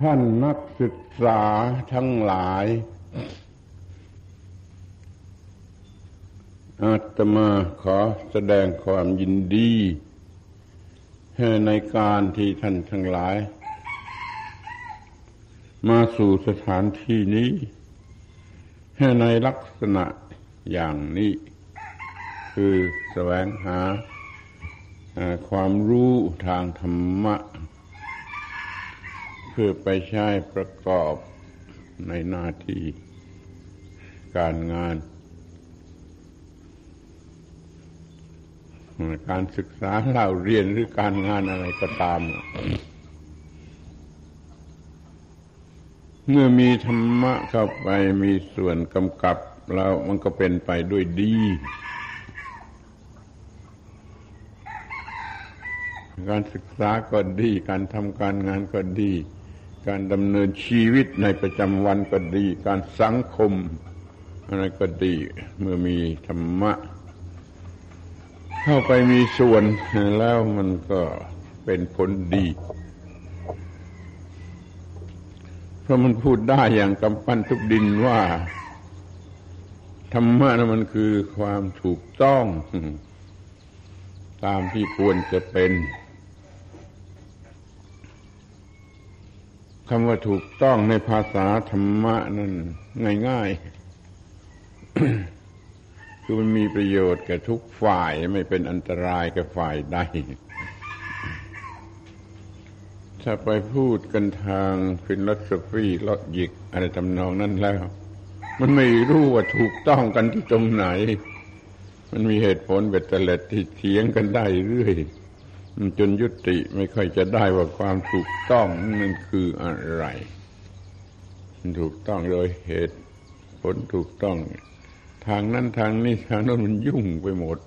ท่านนักศึกษาทั้งหลาย อาตมาขอแสดงความยินดี ในการที่ท่านทั้งหลาย มาสู่สถานที่นี้ ในลักษณะอย่างนี้ คือแสวงหาความรู้ทางธรรมะ เพื่อไปใช้ประกอบในหน้าที่การงาน การศึกษาเล่าเรียนหรือการงานอะไรก็ตาม เมื่อมีธรรมะเข้าไปมีส่วนกำกับแล้วมันก็เป็นไปด้วยดี การศึกษาก็ดี การทำการงานก็ดี การดำเนินชีวิตในประจำวันก็ดี การสังคมอะไรก็ดี เมื่อมีธรรมะ เข้าไปมีส่วนแล้วมันก็เป็นผลดี เพราะมันพูดได้อย่างกำปั้นทุกดินว่า ธรรมะนะมันคือความถูกต้อง ตามที่ควรจะเป็น คำว่าถูกต้องในภาษาธรรมะนั่นง่ายๆ คือมันมีประโยชน์แก่ทุกฝ่ายไม่เป็นอันตรายแก่ฝ่ายใด ถ้าไปพูดกันทางฟิลโสฟีลอจิกอะไรทำนองนั้นแล้ว มันไม่รู้ว่าถูกต้องกันที่ตรงไหน มันมีเหตุผลเบ็ดเตล็ดที่เถียงกันได้เรื่อย จนยุติไม่ค่อยจะได้ว่าความถูกต้องนั่นคืออะไร ถูกต้องโดยเหตุ ผลถูกต้อง ทางนั้นทางนี้ทางนั้นมันยุ่งไปหมด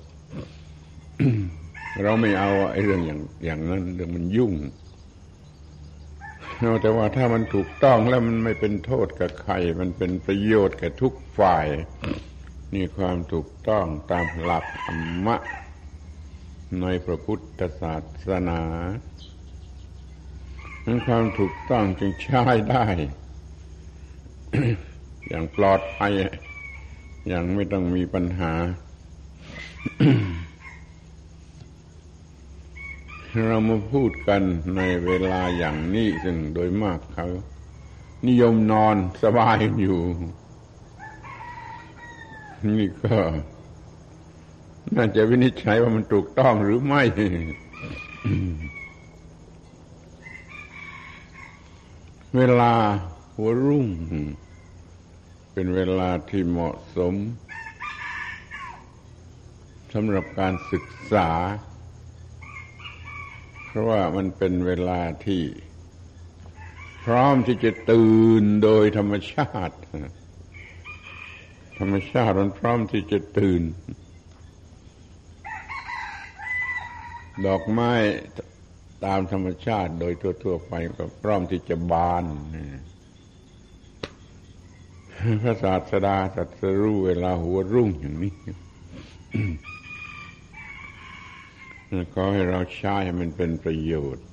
เราไม่เอาไอ้เรื่องอย่างอย่างนั้นเรื่องมันยุ่งแต่ว่าถ้ามันถูกต้องแล้วมันไม่เป็นโทษกับใคร มันเป็นประโยชน์แก่ทุกฝ่าย นี่ความถูกต้องตามหลักธรรมะ ในพระพุทธศาสนานั้นความถูกต้องจึงใช้ได้ อย่างปลอดภัยอย่างไม่ต้องมีปัญหา เรามาพูดกันในเวลาอย่างนี้ซึ่งโดยมากเขา นิยมนอนสบายอยู่ นี่ก็ น่าจะวินิจฉัยว่ามันถูกต้องหรือไม่ เวลาหัวรุ่ง เป็นเวลาที่เหมาะสมสำหรับการศึกษา เพราะว่ามันเป็นเวลาที่ พร้อมที่จะตื่นโดยธรรมชาติ ธรรมชาติมันพร้อมที่จะตื่น ดอกไม้ตามธรรมชาติโดยทั่วๆไปก็พร้อมที่จะบานพระศาสดาตรัสรู้เวลาหัวรุ่งอย่างนี้ก็ให้เราใช้ให้มันเป็นประโยชน์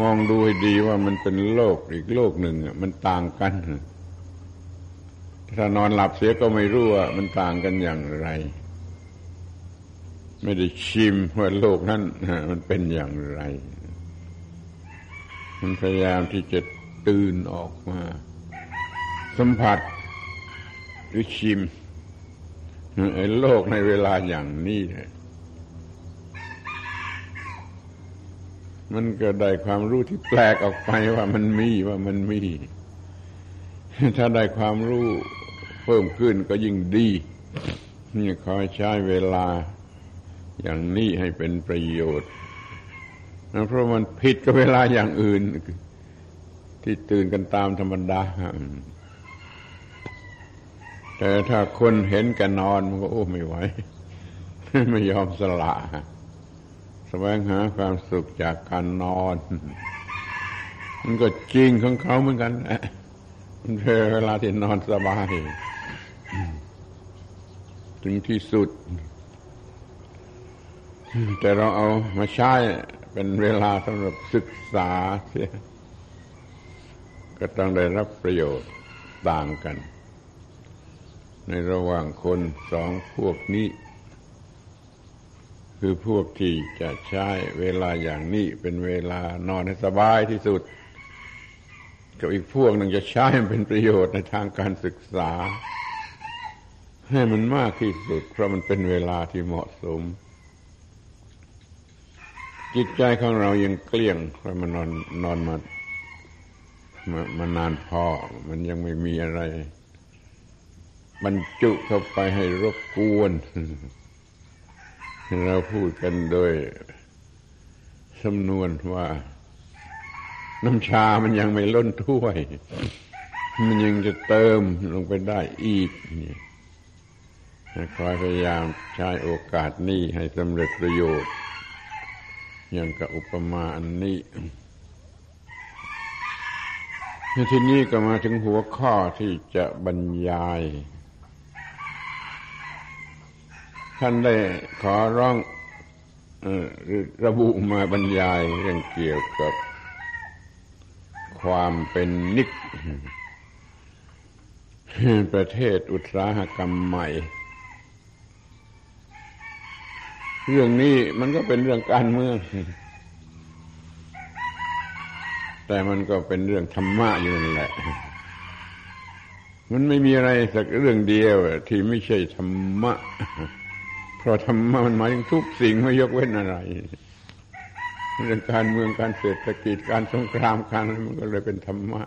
มองดูให้ดีว่ามันเป็นโลกอีกโลกหนึ่งมันต่างกัน ถ้านอนหลับเสียก็ไม่รู้ว่ามันต่างกันอย่างไร ไม่ได้ชิมว่าโลกนั้นมันเป็นอย่างไร มันพยายามที่จะตื่นออกมา สัมผัสหรือชิมไอ้โลกในเวลาอย่างนี้ มันก็ได้ความรู้ที่แปลกออกไปว่ามันมีว่ามันมี ถ้าได้ความรู้เพิ่มขึ้นก็ยิ่งดีนี่คอยใช้เวลา อย่างนี้ให้เป็นประโยชน์เพราะมันผิดกับเวลาอย่างอื่น ที่ตื่นกันตามธรรมดา แต่ถ้าคนเห็นกันนอนมันก็โอ้ไม่ไหว ไม่ยอมสละแสวงหาความสุขจากการนอน มันก็จริงของเขาเหมือนกันแหละมันเป็นเวลาที่นอนสบาย ถึงที่สุด แต่เราเอามาใช้เป็นเวลาสำหรับศึกษาเสียก็ต้องได้รับประโยชน์ต่างกัน ในระหว่างคนสองพวกนี้ คือพวกที่จะใช้เวลาอย่างนี้เป็นเวลานอนให้สบายที่สุดกับอีกพวกหนึ่งจะใช้มันเป็นประโยชน์ในทางการศึกษา ให้มันมากที่สุด เพราะมันเป็นเวลาที่เหมาะสม จิตใจของเรายังเกลี้ยงเพราะมันนอนนอนมามามานานพอ มันยังไม่มีอะไรบรรจุเข้าไปให้รบกวน เราพูดกันโดยสำนวนว่า น้ำชามันยังไม่ล้นถ้วย มันยังจะเติมลงไปได้อีกนี่คอยพยายามใช้โอกาสนี้ให้สำเร็จประโยชน์ อย่างกับอุปมาอันนี้ที่นี้ก็มาถึงหัวข้อที่จะบรรยาย ท่านได้ขอร้องระบุมาบรรยายเรื่องเกี่ยวกับความเป็นนิก ประเทศอุตสาหกรรมใหม่ เรื่องนี้มันก็เป็นเรื่องการเมือง แต่มันก็เป็นเรื่องธรรมะอยู่นั่นแหละ มันไม่มีอะไรสักเรื่องเดียวที่ไม่ใช่ธรรมะ เพราะธรรมะมันหมายถึงทุกสิ่งไม่ยกเว้นอะไร เรื่องการเมืองการเศรษฐกิจการสงครามการมันก็เลยเป็นธรรมะ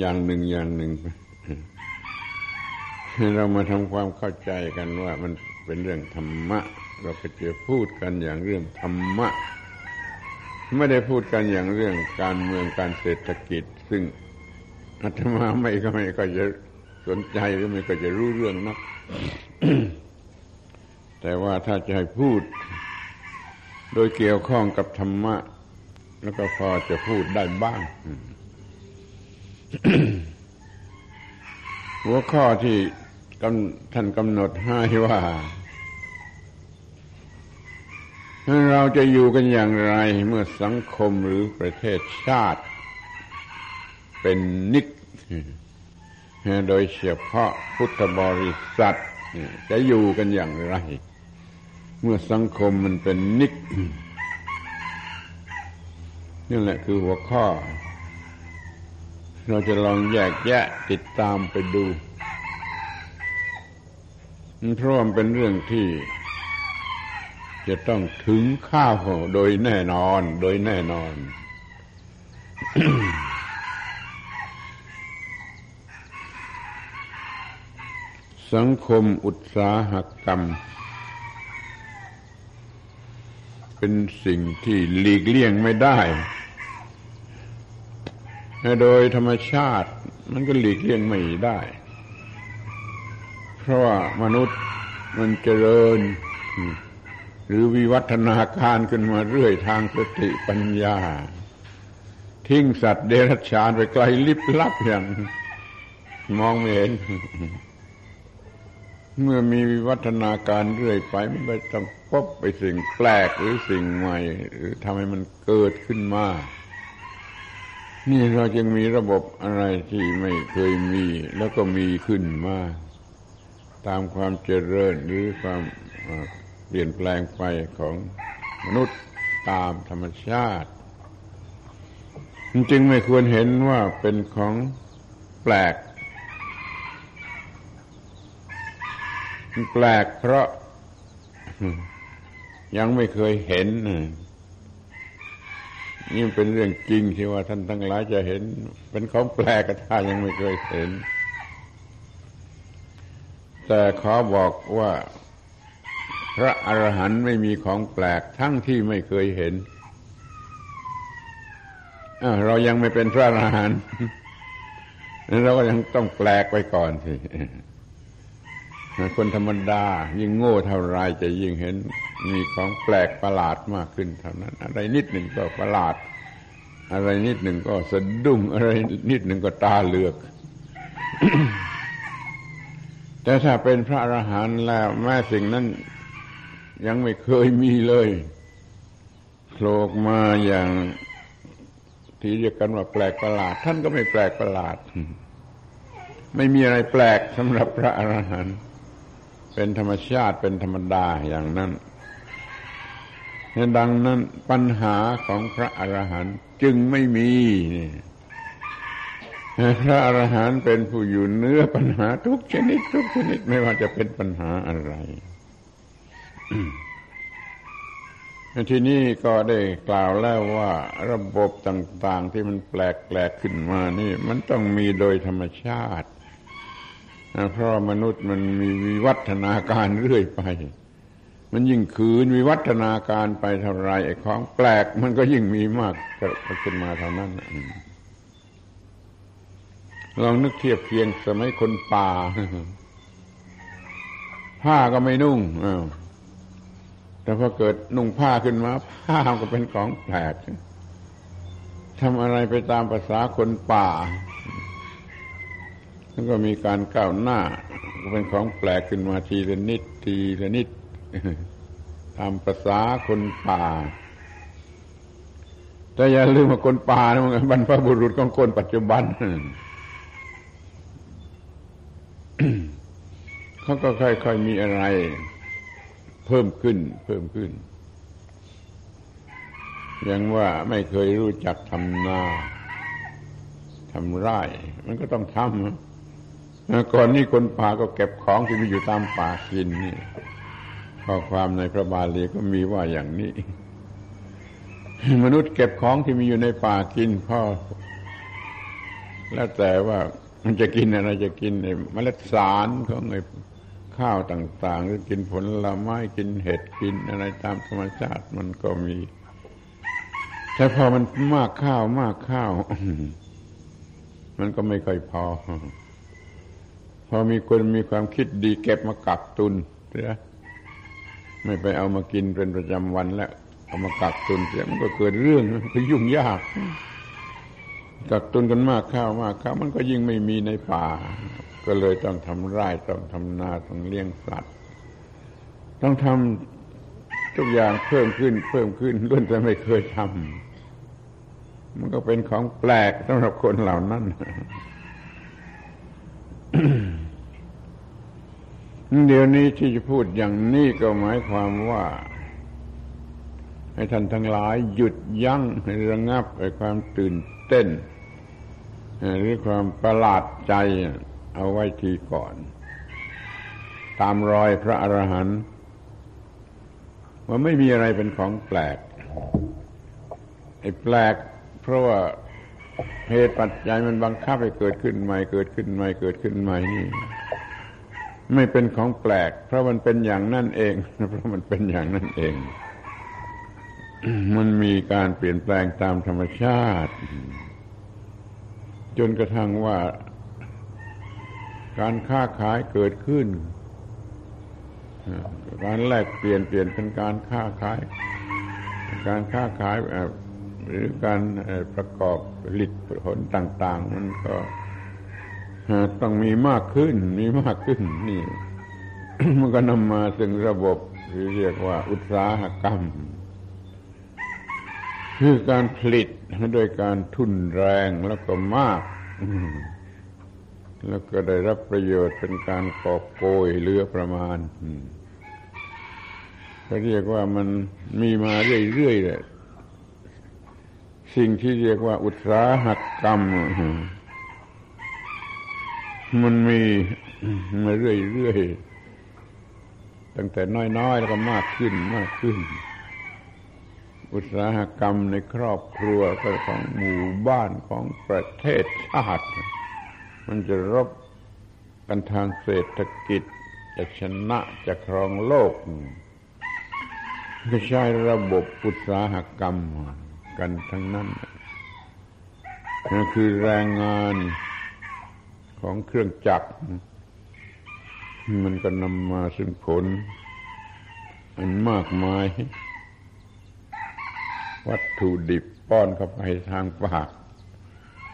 อย่างหนึ่งอย่างหนึ่งเรามาทำความเข้าใจกันว่ามันเป็นเรื่องธรรมะ เราก็จะพูดกันอย่างเรื่องธรรมะ ไม่ได้พูดกันอย่างเรื่องการเมืองการเศรษฐกิจ ซึ่งอาตมาไม่ก็ไม่ก็จะสนใจหรือไม่ก็จะรู้เรื่องนัก แต่ว่าถ้าจะให้พูด โดยเกี่ยวข้องกับธรรมะ แล้วก็พอจะพูดได้บ้าง หัวข้อที่ท่านกำหนดให้ว่า เราจะอยู่กันอย่างไรเมื่อสังคมหรือประเทศชาติเป็นนิก โดยเฉพาะพุทธบริษัทจะอยู่กันอย่างไร เมื่อสังคมมันเป็นนิกนี่แหละคือหัวข้อ เราจะลองแยกแยะติดตามไปดูเพราะมันเป็นเรื่องที่ จะต้องถึงข้าวโดยแน่นอน โดยแน่นอน สังคมอุตสาหกรรม เป็นสิ่งที่หลีกเลี่ยงไม่ได้โดยธรรมชาติมันก็หลีกเลี่ยงไม่ได้ เพราะว่ามนุษย์มันเจริญ หรือวิวัฒนาการขึ้นมาเรื่อยทางสติปัญญา ทิ้งสัตว์เดรัจฉานไปไกลลิบลับอย่างมองไม่เห็น เมื่อมีวิวัฒนาการเรื่อยไปมันไปต้องพบไปสิ่งแปลกหรือสิ่งใหม่หรือทำให้มันเกิดขึ้นมา นี่เราจึงมีระบบอะไรที่ไม่เคยมี แล้วก็มีขึ้นมาตามความเจริญหรือความ เปลี่ยนแปลงไปของมนุษย์ตามธรรมชาติ จึงไม่ควรเห็นว่าเป็นของแปลก แปลกเพราะยังไม่เคยเห็น นี่เป็นเรื่องจริงที่ว่าท่านทั้งหลายจะเห็น เป็นของแปลกถ้ายังไม่เคยเห็น แต่ขอบอกว่า พระอรหันต์ไม่มีของแปลกทั้งที่ไม่เคยเห็นเรายังไม่เป็นพระอรหันต์เราก็ยังต้องแปลกไปก่อนสิคนธรรมดา ยิ่งโง่เท่าไรจะยิ่งเห็น มีของแปลกประหลาดมากขึ้นเท่านั้น อะไรนิดหนึ่งก็ประหลาด อะไรนิดหนึ่งก็สะดุ้งอะไรนิดหนึ่งก็ตาเหลือก แต่ถ้าเป็นพระอรหันต์แล้วแม้สิ่งนั้น ยังไม่เคยมีเลยผล่มาอย่างที่เรียกกันว่าแปลกประหลาด ท่านก็ไม่แปลกประหลาด ไม่มีอะไรแปลกสำหรับพระอรหันต์เป็นธรรมชาติเป็นธรรมดาอย่างนั้นดังนั้นปัญหาของพระอรหันต์จึงไม่มีพระอรหันต์เป็นผู้อยู่เนื้อปัญหาทุกชนิดทุกชนิดไม่ว่าจะเป็นปัญหาอะไร ทีนี้ก็ได้กล่าวแล้วว่าระบบต่างๆที่มันแปลกแปลกขึ้นมานี่ มันต้องมีโดยธรรมชาติ เพราะมนุษย์มันมีวิวัฒนาการเรื่อยไป มันยิ่งคืนวิวัฒนาการไปเท่าไรไอ้ของแปลกมันก็ยิ่งมีมากขึ้นมาเท่านั้นลองนึกเทียบเพียงสมัยคนป่า ผ้าก็ไม่นุ่งอ้าว แต่พอเกิดนุ่งผ้าขึ้นมาผ้าก็เป็นของแปลกทำอะไรไปตามภาษาคนป่าแล้วก็มีการก้าวหน้า ก็เป็นของแปลกขึ้นมาทีละนิดทีละนิดตามภาษาคนป่าแต่อย่าลืมว่าคนป่านะมันบรรพบุรุษของคนปัจจุบันเขาก็ค่อยๆมีอะไร เพิ่มขึ้น เพิ่มขึ้น ยังว่าไม่เคยรู้จักทำนาทำไร่มันก็ต้องทำก่อนนี้คนป่าก็เก็บของที่มีอยู่ตามป่ากินนี่ข้อความในพระบาลีก็มีว่าอย่างนี้ มนุษย์เก็บของที่มีอยู่ในป่ากินพ่อแล้วแต่ว่ามันจะกินอะไรจะกินเมล็ดสารของไอ้ ข้าวต่างๆหรือกินผลไม้กินเห็ดกินอะไรตามธรรมชาติมันก็มี แต่พอมันมากข้าวมากข้าว มันก็ไม่ค่อยพอ พอมีคนมีความคิดดีเก็บมากักตุนเสียไม่ไปเอามากินเป็นประจำวันแล้วเอามากักตุนเสียมันก็เกิดเรื่องคือยุ่งยาก กักตุนกันมากข้าวมากข้าวมันก็ยิ่งไม่มีในป่า ก็เลยต้องทำไร่ต้องทำนาต้องเลี้ยงสัตว์ ต้องทำทุกอย่างเพิ่มขึ้น เพิ่มขึ้นล้วนแต่ไม่เคยทำมันก็เป็นของแปลกสำหรับคนเหล่านั้นเดี๋ยวนี้ที่จะพูดอย่างนี้ก็หมายความว่า ให้ท่านทั้งหลายหยุดยั้งให้ระงับไอ้ความตื่น เต้น หรือความประหลาดใจเอาไว้ทีก่อน ตามรอยพระอรหันต์ว่าไม่มีอะไรเป็นของแปลกไอ้แปลก เพราะว่าเหตุปัจจัยมันบังคับให้เกิดขึ้นใหม่เกิดขึ้นใหม่เกิดขึ้นใหม่นี่ ไม่เป็นของแปลก เพราะมันเป็นอย่างนั่นเองเพราะมันเป็นอย่างนั่นเอง มันมีการเปลี่ยนแปลงตามธรรมชาติ จนกระทั่งว่าการค้าขายเกิดขึ้น การแลกเปลี่ยนเปลี่ยนเป็นการค้าขาย การค้าขายหรือการประกอบผลิตผลต่าง ๆ มันก็ต้องมีมากขึ้น มีมากขึ้นนี่ มันก็นำมาถึงระบบที่เรียกว่าอุตสาหกรรม คือการผลิต โดยการทุ่นแรงแล้วก็มาก แล้วก็ได้รับประโยชน์เป็นการกอบโกยเรือประมาณเขาเรียกว่ามันมีมาเรื่อยๆเลยสิ่งที่เรียกว่าอุตสาหกรรม มันมีมาเรื่อยๆตั้งแต่น้อยๆแล้วก็มากขึ้นมากขึ้น อุตสาหกรรมในครอบครัวของหมู่บ้านของประเทศชาติ มันจะรบกันทางเศรษฐกิจ จะชนะจะครองโลก ก็ใช้ระบบอุตสาหกรรมกันทั้งนั้นนั่นคือแรงงานของเครื่องจักร มันก็นำมาซึ่งผล อันมากมาย วัตถุดิบป้อนเข้าไปทางปาก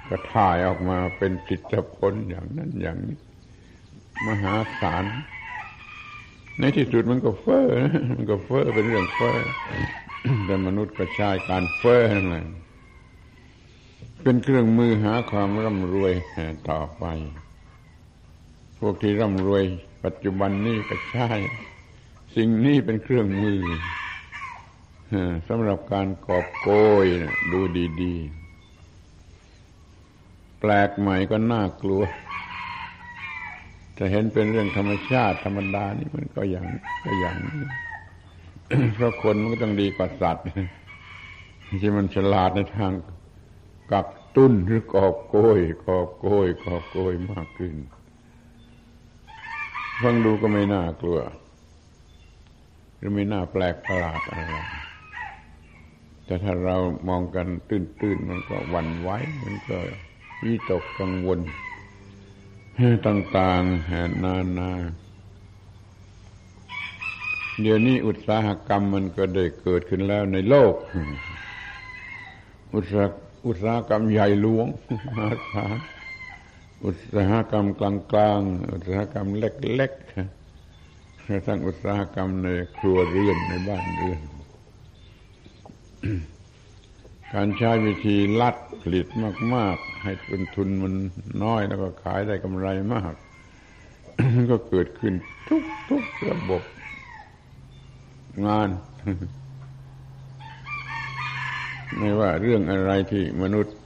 ก็ถ่ายออกมาเป็นจิตผลอย่างนั้นอย่างนี้ มหาศาลในที่สุดมันก็เฟ้อมันก็เฟ้อเป็นเรื่องเฟ้อแต่มนุษย์ก็ใช้การเฟ้อนั่นแหละเป็นเครื่องมือหาความร่ำรวยต่อไป พวกที่ร่ำรวย ปัจจุบันนี้ก็ใช่ สิ่งนี้เป็นเครื่องมือ สำหรับการกอบโกยดูดีๆ แปลกใหม่ก็น่ากลัวแต่เห็นเป็นเรื่องธรรมชาติธรรมดานี่มันก็อย่างก็อย่างนี้เพราะคนมันก็ต้องดีกว่าสัตว์ที่มันฉลาดในทางกักตุ้นหรือกอบโกยกอบโกยกอบโกยมากขึ้นฟังดูก็ไม่น่ากลัว หรือไม่น่าแปลกประหลาดอะไร แต่ถ้าเรามองกันตื้นๆมันก็วันไหวมันก็วิตกกังวลต่างๆแหนานา เดี๋ยวนี้อุตสาหกรรมมันก็ได้เกิดขึ้นแล้วในโลก อุตสาอุตสาหกรรมใหญ่หลวงมหาศาลอุตสาหกรรมกลางๆ อุตสาหกรรมเล็กๆกระทั่งอุตสาหกรรมในครัวเรือนในบ้านเรือน การใช้วิธีลัดผลิตมาก ๆ ให้ต้นทุนมันน้อยแล้วก็ขายได้กำไรมาก ก็เกิดขึ้นทุกๆระบบงาน ไม่ว่าเรื่องอะไรที่มนุษย์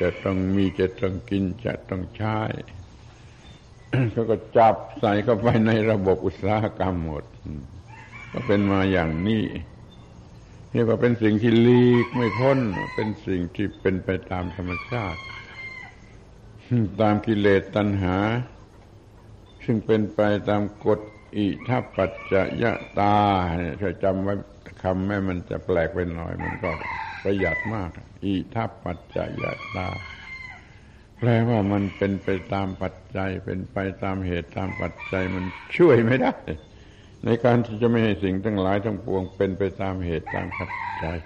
จะต้องมีจะต้องกินจะต้องใช้เขาก็จับใส่เข้าไปในระบบอุตสาหกรรมหมด ก็เป็นมาอย่างนี้ เรียกว่าเป็นสิ่งที่ลีกไม่พ้น เป็นสิ่งที่เป็นไปตามธรรมชาติ ตามกิเลสตัณหา ซึ่งเป็นไปตามกฎอิทัปปัจจยะตาถ้าจำไว้คำแม่มันจะแปลกไปหน่อย มันก็ประหยัดมาก อิทัปปัจจยะตา แปลว่ามันเป็นไปตามปัจจัย เป็นไปตามเหตุตามปัจจัยมันช่วยไม่ได้ ในการที่จะไม่ให้สิ่งทั้งหลายทั้งปวงเป็นไปตามเหตุตามปัจจัย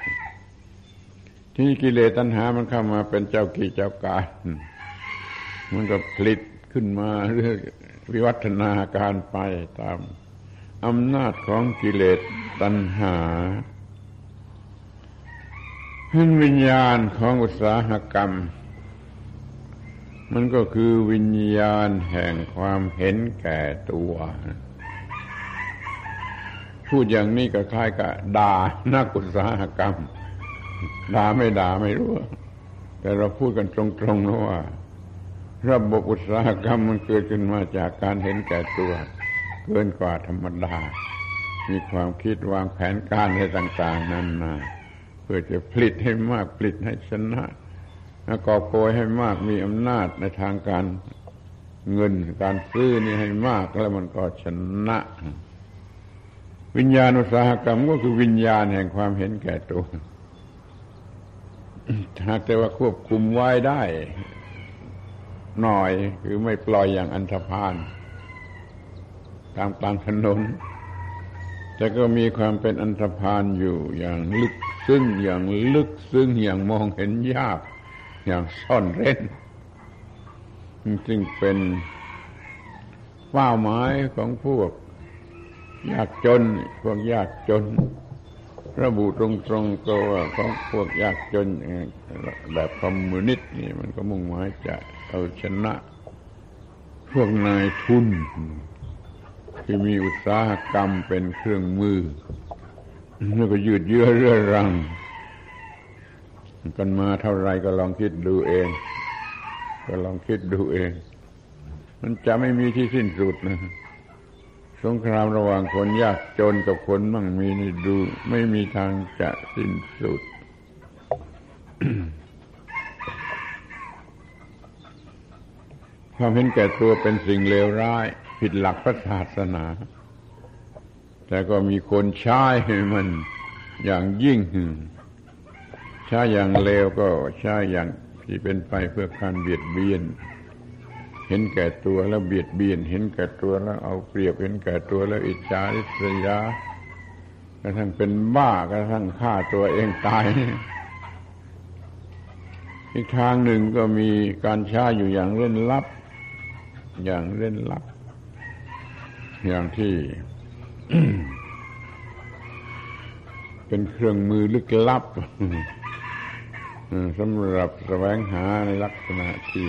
ที่กิเลสตัณหามันเข้ามาเป็นเจ้ากี่เจ้าการมันก็ผลิตขึ้นมาเรื่อยวิวัฒนาการไปตามอำนาจของกิเลสตัณหาขึ้นวิญญาณของอุตสาหกรรม มันก็คือวิญญาณแห่งความเห็นแก่ตัว พูดอย่างนี้ก็คล้ายกับด่านักอุตสาหกรรมด่าไม่ด่าไม่รู้ แต่เราพูดกันตรงๆนะว่า ระบบอุตสาหกรรมมันเกิดขึ้นมาจากการเห็นแก่ตัว เกินกว่าธรรมดา มีความคิดวางแผนการอะไรต่าง ๆนั้นนะเพื่อจะผลิตให้มากผลิตให้ชนะก่อโกยให้มากมีอำนาจในทางการเงินการซื้อนี่ให้มากแล้วมันก็ชนะ วิญญาณอุตสาหกรรมก็คือวิญญาณแห่งความเห็นแก่ตัวหากแต่ว่าควบคุมไว้ได้ หน่อยคือไม่ปล่อยอย่างอันธพาลตามกลางถนน แต่ก็มีความเป็นอันธพาลอยู่อย่างลึกซึ้งอย่างลึกซึ้งอย่างมองเห็นยากอย่างซ่อนเร้นจึงเป็นเป้าหมายของพวก ยากจน พวกยากจน ระบุตรงๆก็ว่าของพวกยากจนแบบคอมมิวนิสต์นี่มันก็มุ่งหมายจะเอาชนะ พวกนายทุน ที่มีอุตสาหกรรมเป็นเครื่องมือแล้วก็ยืดเยื้อเรื่อรัง กันมาเท่าไรก็ลองคิดดูเอง ก็ลองคิดดูเอง มันจะไม่มีที่สิ้นสุดนะ สงครามระหว่างคนยากจนกับคนมั่งมีนี่ดู ไม่มีทางจะสิ้นสุด ความเห็นแก่ตัวเป็นสิ่งเลวร้าย ผิดหลักพระศาสนา แต่ก็มีคนใช้มันอย่างยิ่งใช้อย่างเลวก็ใช้อย่างที่เป็นไปเพื่อการเบียดเบียน เห็นแก่ตัวแล้วเบียดเบียน เห็นแก่ตัวแล้วเอาเปรียบเห็นแก่ตัวแล้วอิจฉาริษยากระทั่งเป็นบ้ากระทั่งฆ่าตัวเองตาย อีกทางหนึ่งก็มีการช้าอยู่อย่างเล่นลับ อย่างเล่นลับ อย่างที่ เป็นเครื่องมือลึกลับสำหรับแสวงหาในลักษณะที่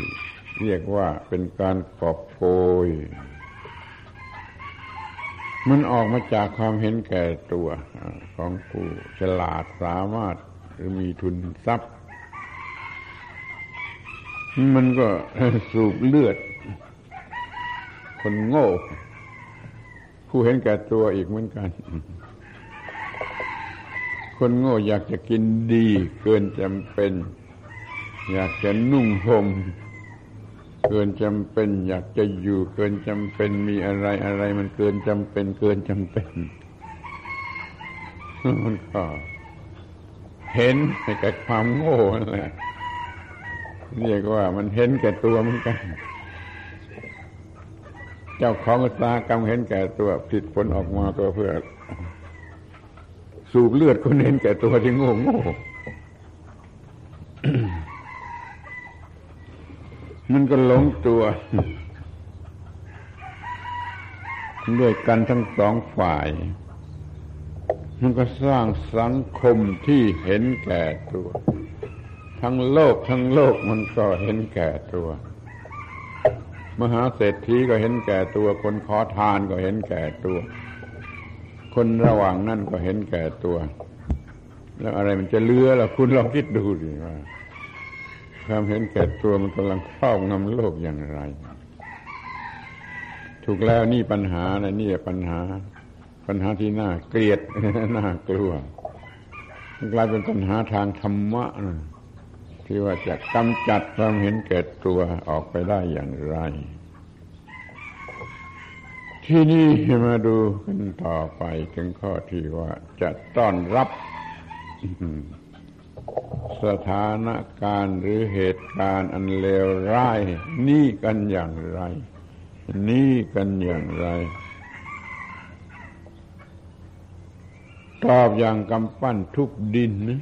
เรียกว่าเป็นการกอบโกย มันออกมาจากความเห็นแก่ตัวของผู้ฉลาดสามารถหรือมีทุนทรัพย์ มันก็สูบเลือด คนโง่ ผู้เห็นแก่ตัวอีกเหมือนกัน คนโง่อยากจะกินดีเกินจำเป็น อยากจะนุ่งห่ม เกินจำเป็น อยากจะอยู่เกินจำเป็นมีอะไรอะไร มันเกินจำเป็น เกินจำเป็นมันก็เห็นในแก่ความโง่นั่นแหละเรียกว่ามันเห็นแก่ตัวเหมือนกัน เจ้าของตากรรมเห็นแก่ตัวผิดผลออกมาก็เพื่อ สูบเลือดคนเห็นแก่ตัวที่โง่โง่ มันก็หลงตัวด้วยกันทั้งสองฝ่าย มันก็สร้างสังคมที่เห็นแก่ตัว ทั้งโลกทั้งโลกมันก็เห็นแก่ตัว มหาเศรษฐีก็เห็นแก่ตัว คนขอทานก็เห็นแก่ตัว คนระหว่างนั่นก็เห็นแก่ตัว แล้วอะไรมันจะเลือล่ะคุณลองคิดดูดิว่า ความเห็นแก่ตัวมันกำลังครอบงำโลกอย่างไร ถูกแล้วนี่ปัญหานะนี่ปัญหา ปัญหาที่น่าเกลียดน่ากลัวกลายเป็นปัญหาทางธรรมะที่ว่าจะกำจัดความเห็นแก่ตัวออกไปได้อย่างไร ที่นี่มาดูกันต่อไปถึงข้อที่ว่าจะต้อนรับ สถานการณ์หรือเหตุการณ์อันเลวร้าย นี่กันอย่างไร นี่กันอย่างไร ตอบอย่างกำปั้นทุบดินนะ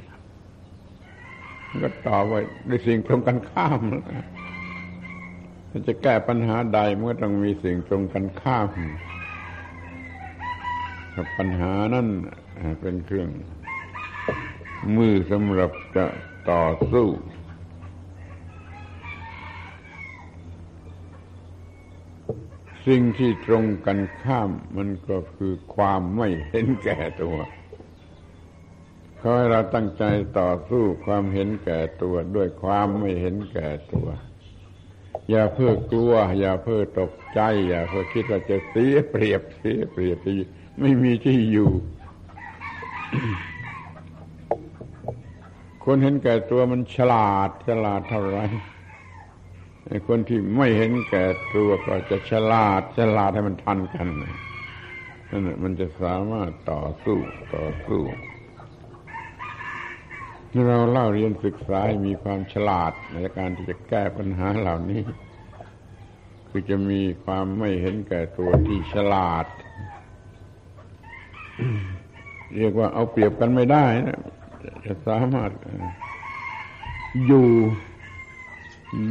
ก็ตอบไว้ด้วยสิ่งตรงกันข้ามถ้าจะแก้ปัญหาใดเมื่อต้องมีสิ่งตรงกันข้ามปัญหานั่นเป็นเครื่อง มือสำหรับจะต่อสู้ สิ่งที่ตรงกันข้ามมันก็คือความไม่เห็นแก่ตัวขอให้เราตั้งใจต่อสู้ความเห็นแก่ตัวด้วยความไม่เห็นแก่ตัว อย่าเพื่อกลัว อย่าเพื่อตกใจ อย่าเพื่อคิดว่าจะเสียเปรียบเสียเปรียบไม่มีที่อยู่ คนเห็นแก่ตัวมันฉลาดฉลาดเท่าไรคนที่ไม่เห็นแก่ตัวก็จะฉลาดฉลาดให้มันทันกันนั่นมันจะสามารถต่อสู้ต่อสู้เราเล่าเรียนศึกษาให้มีความฉลาดในการที่จะแก้ปัญหาเหล่านี้ คือจะมีความไม่เห็นแก่ตัวที่ฉลาด เรียกว่าเอาเปรียบกันไม่ได้นะ จะสามารถอยู่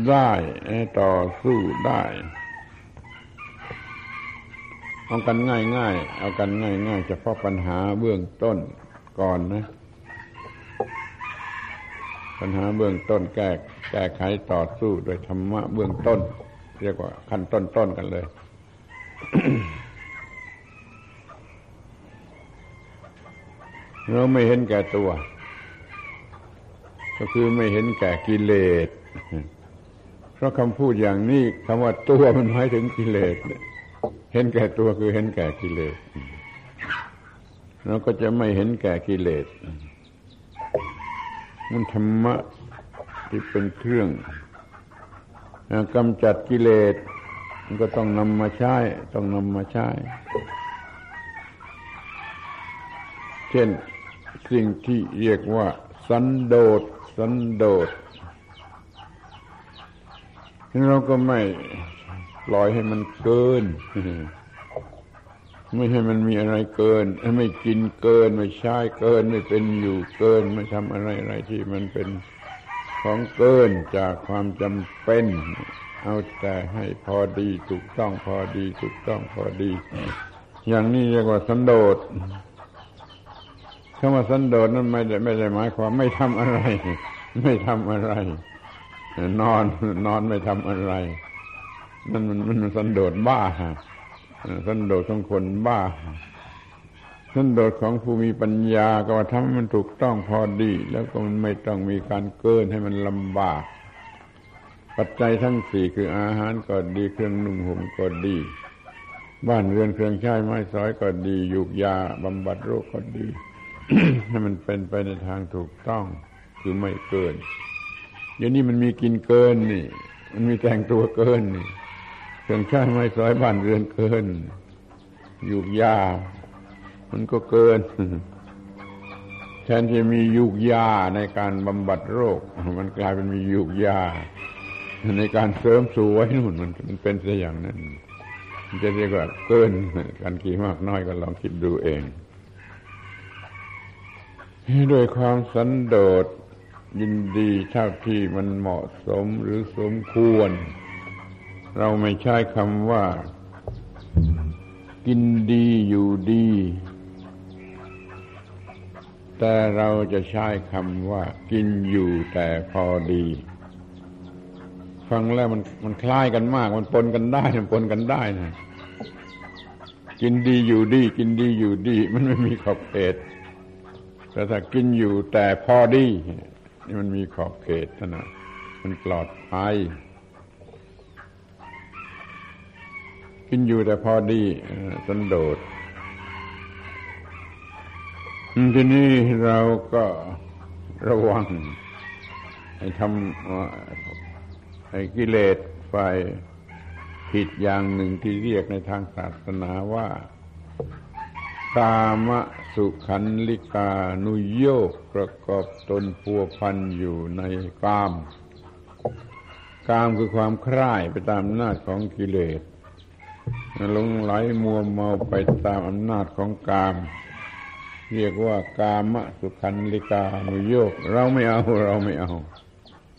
ได้ต่อสู้ได้เอากันง่ายๆเอากันง่ายๆเฉพาะปัญหาเบื้องต้นก่อนนะ ปัญหาเบื้องต้นแก้แก้ไขต่อสู้โดยธรรมะเบื้องต้น เรียกว่าขั้นต้นๆกันเลย เราไม่เห็นแก่ตัว ก็คือไม่เห็นแก่กิเลส เพราะคำพูดอย่างนี้คำว่าตัวมันหมายถึงกิเลส เห็นแก่ตัวคือเห็นแก่กิเลสเราก็จะไม่เห็นแก่กิเลส มันธรรมะที่เป็นเครื่องกำจัดกิเลสมันก็ต้องนำมาใช้ ต้องนำมาใช้ เช่นสิ่งที่เรียกว่า สันโดษ สันโดษเราก็ไม่ปล่อยให้มันเกิน ไม่ให้มันมีอะไรเกิน ไม่กินเกิน ไม่ใช้เกิน ไม่เป็นอยู่เกิน ไม่ทำอะไรอะไรที่มันเป็นของเกินจากความจำเป็น เอาแต่ให้พอดีถูกต้องพอดีถูกต้องพอดี อย่างนี้เรียกว่าสันโดษ คำว่าสันโดษนั้นไม่ได้ไม่ได้หมายความไม่ทำอะไร ไม่ทำอะไร นอนนอนไม่ทำอะไรนั่นมันมันสันโดษบ้าสันโดษของคนบ้าสันโดษของผู้มีปัญญาก็ว่าทำมันถูกต้องพอดี แล้วก็มันไม่ต้องมีการเกินให้มันลำบาก ปัจจัยทั้งสี่คืออาหารก็ดีเครื่องนุ่งห่มก็ดี บ้านเรือนเครื่องใช้ไม้สอยก็ดียุกยาบำบัดโรคก็ดี ให้มันเป็นไปในทางถูกต้องคือไม่เกิน เดี๋ยวนี้มันมีกินเกินนี่ มันมีแต่งตัวเกินนี่เครื่องใช้ไม้สอยบ้านเรือนเกินยุกยา มันก็เกินแทนที่มียุกยาในการบำบัดโรค มันกลายเป็นมียุกยา ในการเสริมสวยนู่นมันมันเป็นซะอย่างนั้นจะเรียกว่าเกินการขี่มากน้อยก็ลองคิดดูเอง ด้วยความสันโดษยินดีเท่าที่มันเหมาะสมหรือสมควร เราไม่ใช้คำว่า กินดีอยู่ดี แต่เราจะใช้คำว่า กินอยู่แต่พอดี ฟังแล้วมันมันคล้ายกันมาก มันปนกันได้มันปนกันได้นะกินดีอยู่ดี กินดีอยู่ดี มันไม่มีขอบเขต แต่ถ้ากินอยู่แต่พอดีนี่มันมีขอบเขตนะมันปลอดภัยกินอยู่แต่พอดีสันโดษทีนี้เราก็ระวังให้ทำให้กิเลสไฟผิดอย่างหนึ่งที่เรียกในทางศาสนาว่า กามสุขันลิกานุโยกประกอบตนพัวพันอยู่ในกาม กามคือความคร่ายไปตามอำนาจของกิเลสหลงไหลมัวเมาไปตามอำนาจของกาม เรียกว่ากามสุขันลิกานุโยก เราไม่เอาเราไม่เอา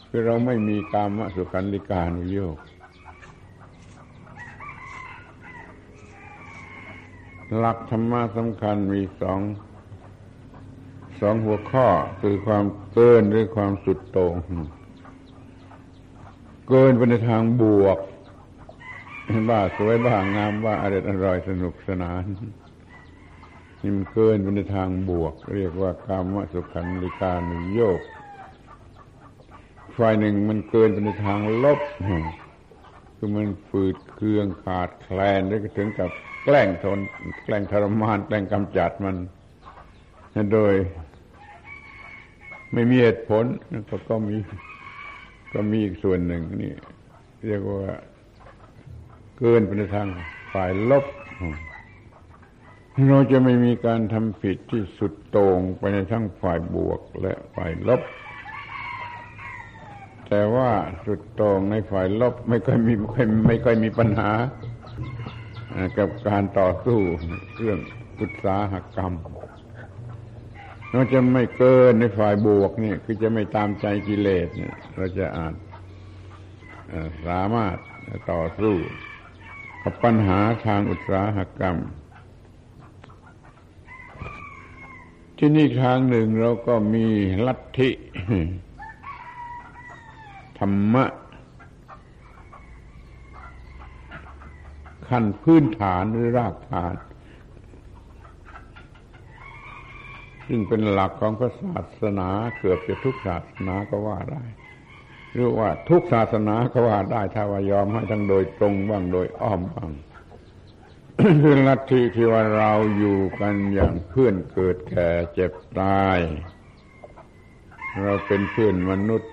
คือเราไม่มีกามสุขันลิกานุโยก หลักธรรมะสำคัญมีสองสองหัวข้อคือความเกินหรือความสุดโต่งเกินไปในทางบวกบ้าสวยบ้างามว่าอร่อยอร่อยสนุกสนานนี่มันเกินไปในทางบวก เรียกว่ากามสุขันลิกานุโยกฝ่ายหนึ่งมันเกินไปในทางลบคือมันฝืดเคืองขาดแคลนแล้วก็ถึงกับ แกล้งทน แกล้งทรมาน แกล้งกำจัดมัน โดย ไม่มีเหตุผลก็ก็มี ก็มีอีกส่วนหนึ่งนี่ เรียกว่าเกินไปในทางฝ่ายลบ เราจะไม่มีการทำผิดที่สุดโต่งไปในทั้งฝ่ายบวกและฝ่ายลบ แต่ว่าสุดโต่งในฝ่ายลบไม่ค่อยมีไม่ค่อยมีปัญหา กับการต่อสู้เรื่องอุตสาหกรรมเราจะไม่เกินในฝ่ายบวกนี่คือจะไม่ตามใจกิเลสเนี่ยเราจะอาจสามารถต่อสู้กับปัญหาทางอุตสาหกรรม ที่นี่ทางหนึ่งเราก็มีลัทธิธรรมะ ขั้นพื้นฐานหรือรากฐาน ซึ่งเป็นหลักของพระศาสนาเกือบจะทุกศาสนาก็ว่าได้หรือว่าทุกศาสนาก็ว่าได้ถ้าว่ายอมให้ทั้งโดยตรงบ้างโดยอ้อมบ้างคือลัทธิที่ว่าเราอยู่กันอย่างเพื่อนเกิดแก่เจ็บตาย เราเป็นเพื่อนมนุษย์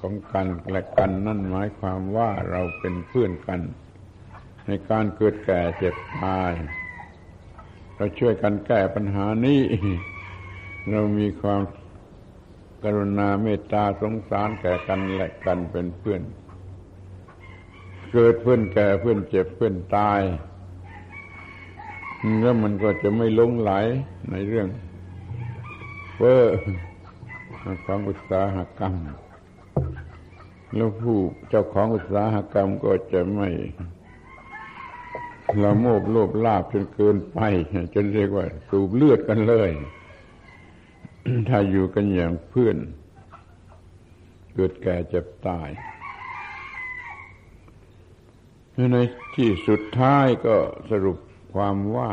ของกันและกันนั่นหมายความว่าเราเป็นเพื่อนกัน ในการเกิดแก่เจ็บตาย เราช่วยกันแก้ปัญหานี้ เรามีความกรุณาเมตตาสงสารแก่กันและกันเป็นเพื่อน เกิดเพื่อนแก่เพื่อนเจ็บเพื่อนตาย แล้วมันก็จะไม่ลงไหลในเรื่องเพ้อความอุตสาหกรรม แล้วผู้เจ้าของอุตสาหกรรมก็จะไม่ ละโมบโลภลาบจนเกินไปจนเรียกว่า สูบเลือดกันเลย ถ้าอยู่กันอย่างเพื่อน เกิดแก่เจ็บตาย ในที่สุดท้ายก็สรุปความว่า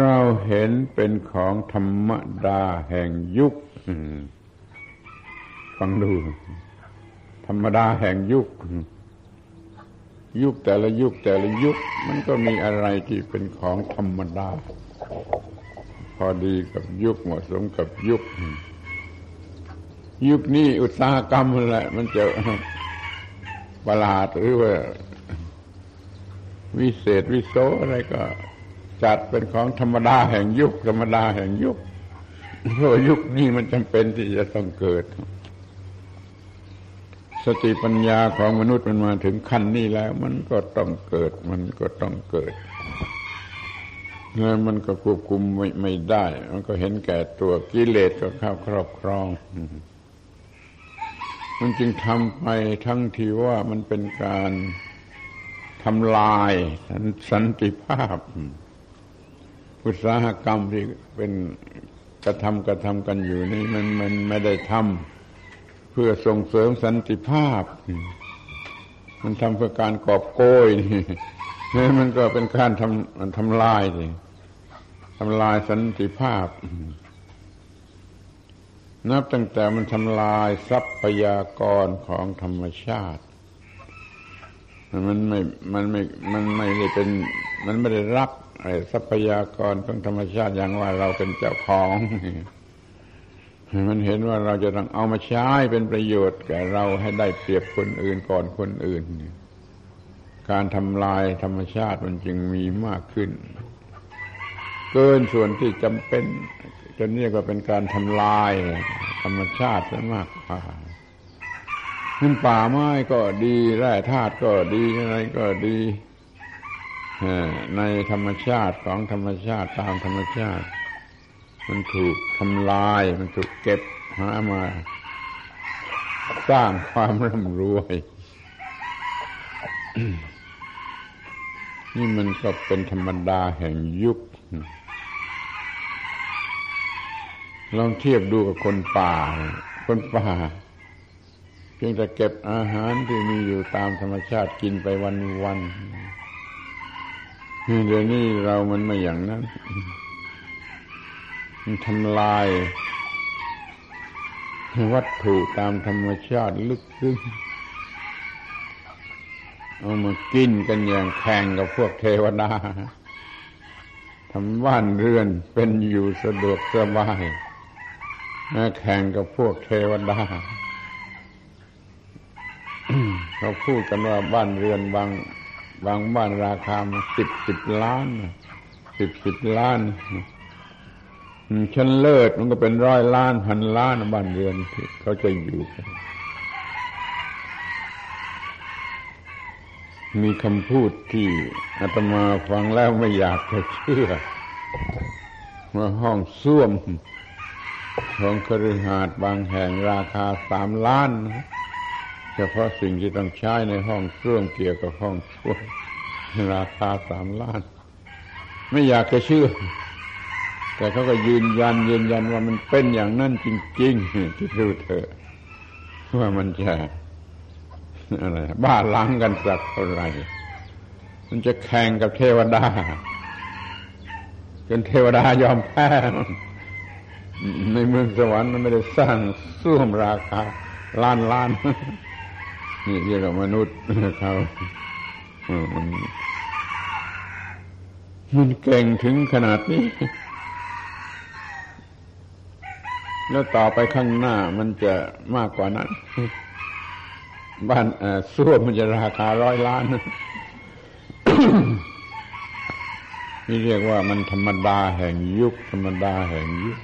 เราเห็นเป็นของธรรมดาแห่งยุคฟังดู ธรรมดาแห่งยุค ยุคแต่ละยุคแต่ละยุค มันก็มีอะไรที่เป็นของธรรมดา พอดีกับยุคเหมาะสมกับยุค ยุคนี้อุตสาหกรรมแหละ มันจะประหลาดหรือว่า วิเศษวิโสอะไรก็ จัดเป็นของธรรมดาแห่งยุค ธรรมดาแห่งยุคเพราะยุคนี้มันจำเป็นที่จะต้องเกิด สติปัญญาของมนุษย์มันมาถึงขั้นนี้แล้ว มันก็ต้องเกิด มันก็ต้องเกิดแล้วมันก็ควบคุมไม่ไม่ได้ มันก็เห็นแก่ตัวกิเลสก็เข้าครอบครอง มันจึงทำไปทั้งที่ว่ามันเป็นการทำลายสันติภาพ อุตสาหกรรมที่เป็นกระทำกระทำกันอยู่นี่มันมันไม่ได้ทำ พื่อส่งเสริมสันติภาพ มันทำเพื่อการกอบโกยนี่มันก็เป็นการทำทำลายสิทำลายสันติภาพ นับตั้งแต่มันทำลายทรัพยากรของธรรมชาติ มันไม่มันไม่มันไม่ได้เป็น มันไม่ได้รักทรัพยากรของธรรมชาติอย่างว่าเราเป็นเจ้าของ มันเห็นว่าเราจะต้องเอามาใช้เป็นประโยชน์แก่เราให้ได้เปรียบคนอื่นก่อนคนอื่น การทำลายธรรมชาติมันจึงมีมากขึ้น เกินส่วนที่จำเป็นจนเรียกว่าเป็นการทำลายธรรมชาติซะมากกว่าขึ้นป่าไม้ก็ดีแร่ธาตุก็ดีอะไรก็ดีในธรรมชาติของธรรมชาติตามธรรมชาติ มันถูกทำลาย มันถูกเก็บหามา สร้างความร่ำรวย นี่มันก็เป็นธรรมดาแห่งยุค ลองเทียบดูกับคนป่า คนป่าเพียงแต่เก็บอาหารที่มีอยู่ตามธรรมชาติกินไปวันวันเดี๋ยวนี้เรามันไม่อย่างนั้น มันทำลายวัตถุตามธรรมชาติลึกซึ้งเอามากินกันอย่างแข่งกับพวกเทวดาทำบ้านเรือนเป็นอยู่สะดวกสบายแข่งกับพวกเทวดา เขาพูดกันว่าบ้านเรือนบาง บางบ้านราคาสิบสิบล้านสิบสิบล้าน ชั้นเลิศมันก็เป็นร้อยล้านพันล้านบ้านเรือนที่เขาจะอยู่ มีคำพูดที่อาตมาฟังแล้วไม่อยากจะเชื่อว่าห้องส้วมของคฤหาสน์บางแห่งราคาสามล้านเฉพาะสิ่งที่ต้องใช้ในห้องส้วมเกี่ยวกับห้องส้วมราคาสามล้าน ไม่อยากจะเชื่อ แต่เขาก็ยืนยันยืนยันว่ามันเป็นอย่างนั้นจริงๆที่ดูเถอะว่ามันจะอะไรบ้าล้างกันสักเท่าไหร่มันจะแข่งกับเทวดา จนเทวดายอมแพ้ในเมืองสวรรค์มันไม่ได้สร้างส้วมราคาล้านล้านนี่เรียกว่ามนุษย์เขามันมันเก่งถึงขนาดนี้ แล้วต่อไปข้างหน้ามันจะมากกว่านั้น บ้านส้วมมันจะราคาร้อยล้าน นี่เรียกว่ามันธรรมดาแห่งยุค ธรรมดาแห่งยุค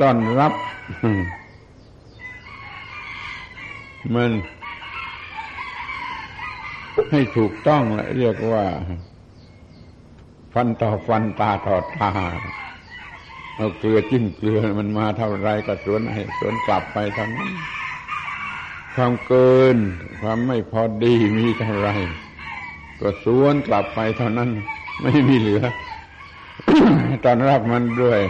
ต้อนรับ มันให้ถูกต้องและเรียกว่า ฟันต่อฟันตาต่อตา เอาเกลือจิ้มเกลือมันมาเท่าไรก็สวนให้สวนกลับไปทั้งนั้น ความเกิน ความไม่พอดีมีเท่าไร ก็สวนกลับไปเท่านั้น ไม่มีเหลือตอนรับมันด้วย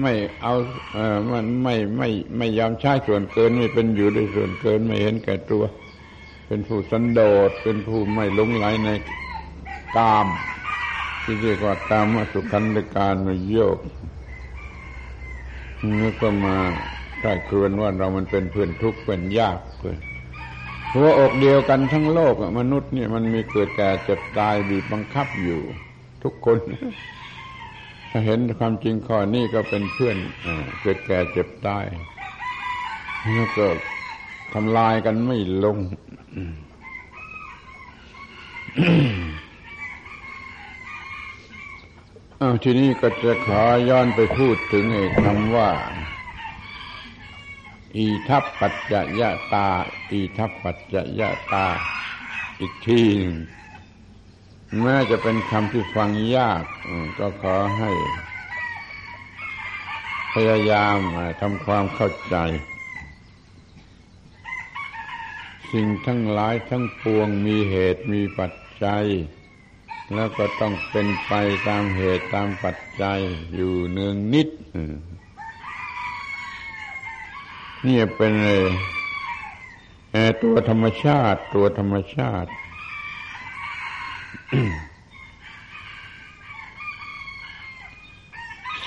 ไม่เอาเออมันไม่ไม่ไม่ยอมใช้ส่วนเกินไม่เป็นอยู่ด้วยส่วนเกินไม่เห็นแก่ตัว เป็นผู้สันโดษเป็นผู้ไม่หลงไหลในกาม ที่เรียกว่ากามสุขันธการมาโยกนึกก็มาใช้ครวนว่าเรามันเป็นเพื่อนทุกข์เป็นยากเลยหัวอกเดียวกันทั้งโลกมนุษย์เนี่ยมันมีเกิดแก่เจ็บตายบีบบังคับอยู่ ทุกคนถ้าเห็นความจริงข้อนี้ก็เป็นเพื่อนเกิดแก่เจ็บตายแล้วก็ทำลายกันไม่ลง อาทีนี้ก็จะขอย้อนไปพูดถึงคำว่า อีทัพปัจจะยะตา อีทัพปัจจะยะตา อีกทีหนึ่งแม้จะเป็นคำที่ฟังยาก ก็ขอให้ พยายามทำความเข้าใจ สิ่งทั้งหลายทั้งปวงมีเหตุมีปัจจัย แล้วก็ต้องเป็นไปตามเหตุตามปัจจัยอยู่เนืองนิดนี่เป็นตัวธรรมชาติ ตัวธรรมชาติ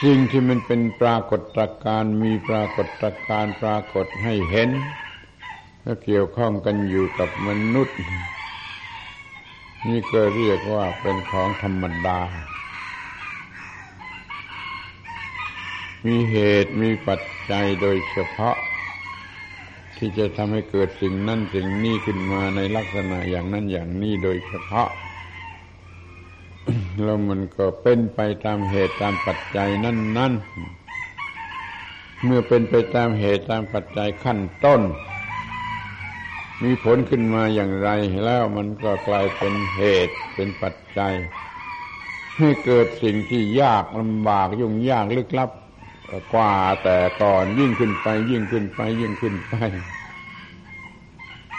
สิ่งที่มันเป็นปรากฏการณ์มีปรากฏการณ์ปรากฏให้เห็นและเกี่ยวข้องกันอยู่กับมนุษย์ นี่ก็เรียกว่าเป็นของธรรมดา มีเหตุมีปัจจัยโดยเฉพาะ ที่จะทำให้เกิดสิ่งนั้นสิ่งนี้ขึ้นมาในลักษณะอย่างนั้นอย่างนี้โดยเฉพาะ แล้วมันก็เป็นไปตามเหตุตามปัจจัยนั่นๆเมื่อเป็นไปตามเหตุตามปัจจัยขั้นต้น มีผลขึ้นมาอย่างไร แล้วมันก็กลายเป็นเหตุเป็นปัจจัย ให้เกิดสิ่งที่ยากลำบากยุ่งยากลึกลับกว่าแต่ก่อนยิ่งขึ้นไป ยิ่งขึ้นไป ยิ่งขึ้นไป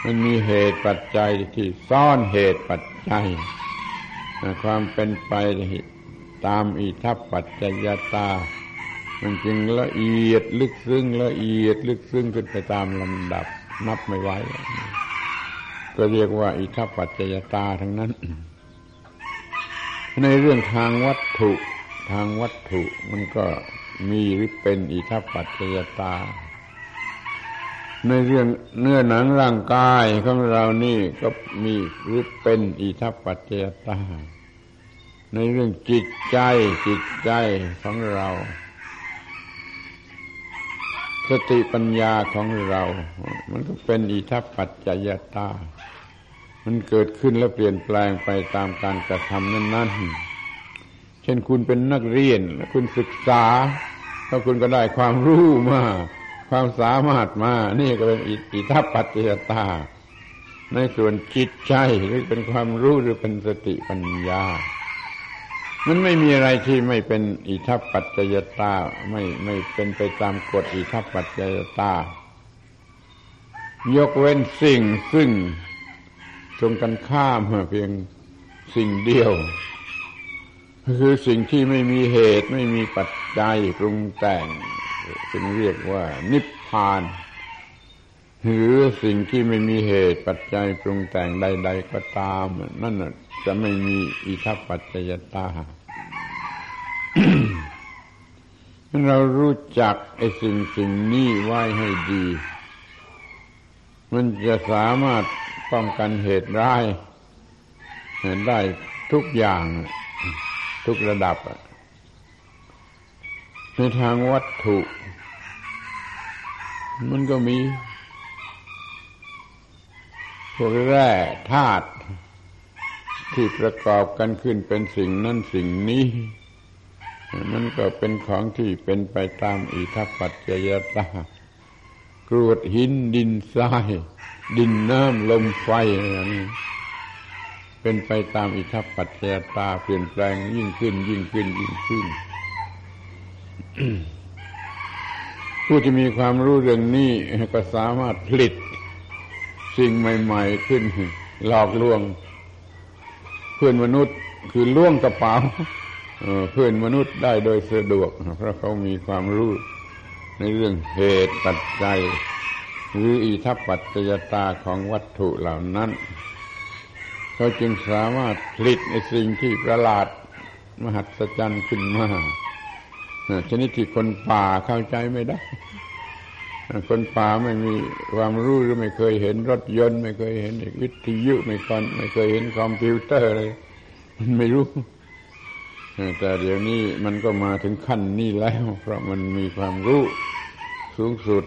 มันมีเหตุปัจจัยที่ซ่อนเหตุปัจจัยความเป็นไปตามอิทัปปัจจยตา มันจึงละเอียดลึกซึ้งละเอียดลึกซึ้งขึ้นไปตามลำดับ นับไม่ไหวก็เรียกว่าอิทัปปัจจยตาทั้งนั้น ในเรื่องทางวัตถุทางวัตถุมันก็มีหรือเป็นอิทัปปัจจยตา ในเรื่องเนื้อหนังร่างกายของเรานี่ก็มีหรือเป็นอิทัปัจจยตา ในเรื่องจิตใจจิตใจของเรา สติปัญญาของเรา มันก็เป็นอิทัปปัจจยตา มันเกิดขึ้นและเปลี่ยนแปลงไปตามการกระทำนั้น ๆ เช่นคุณเป็นนักเรียนคุณศึกษา แล้วคุณก็ได้ความรู้มา ความสามารถมา นี่ก็เป็นอิทัปปัจจยตา ในส่วนจิตใจหรือเป็นความรู้หรือเป็นสติปัญญา มันไม่มีอะไรที่ไม่เป็นอิทัปปัจจยตาไม่ไม่เป็นไปตามกฎอิทัปปัจจยตา ยกเว้นสิ่งซึ่งตรงกันข้ามเพียงสิ่งเดียวคือสิ่งที่ไม่มีเหตุไม่มีปัจจัยปรุงแต่งจึงเรียกว่านิพพาน หรือสิ่งที่ไม่มีเหตุปัจจัยปรุงแต่งใด ๆ ก็ตาม นั่นจะไม่มีอิทัปปัจจยตาเรารู้จักไอ้สิ่งสิ่งนี้ไว้ให้ดี มันจะสามารถป้องกันเหตุร้ายได้ทุกอย่างทุกระดับ ในทางวัตถุ มันก็มี พวกแร่ธาตุที่ประกอบกันขึ้นเป็นสิ่งนั้นสิ่งนี้ มันก็เป็นของที่เป็นไปตามอิทัปปัจจยตากรวดหินดินทราย ดินน้ำลมไฟอย่างนี้เป็นไปตามอิทัปัจจยตาเปลี่ยนแปลงยิ่งขึ้น ยิ่งขึ้นยิ่งขึ้นผู้ที่มีความรู้เรื่องนี้ก็สามารถผลิต สิ่งใหม่ ๆ ขึ้น หลอกลวง เพื่อนมนุษย์คือล่วงกระเป๋าเพื่อนมนุษย์ได้โดยสะดวก เพราะเขามีความรู้ในเรื่องเหตุปัจจัย หรืออิทัปปัจจยตาของวัตถุเหล่านั้น เขาจึงสามารถผลิตในสิ่งที่ประหลาดมหัศจรรย์ขึ้นมาชนิดที่คนป่าเข้าใจไม่ได้ คนป่าไม่มีความรู้หรือไม่เคยเห็นรถยนต์ ไม่เคยเห็นวิทยุไม่คอนไม่เคยเห็นคอมพิวเตอร์เลยมันไม่รู้ แต่เดี๋ยวนี้มันก็มาถึงขั้นนี้แล้ว เพราะมันมีความรู้สูงสุด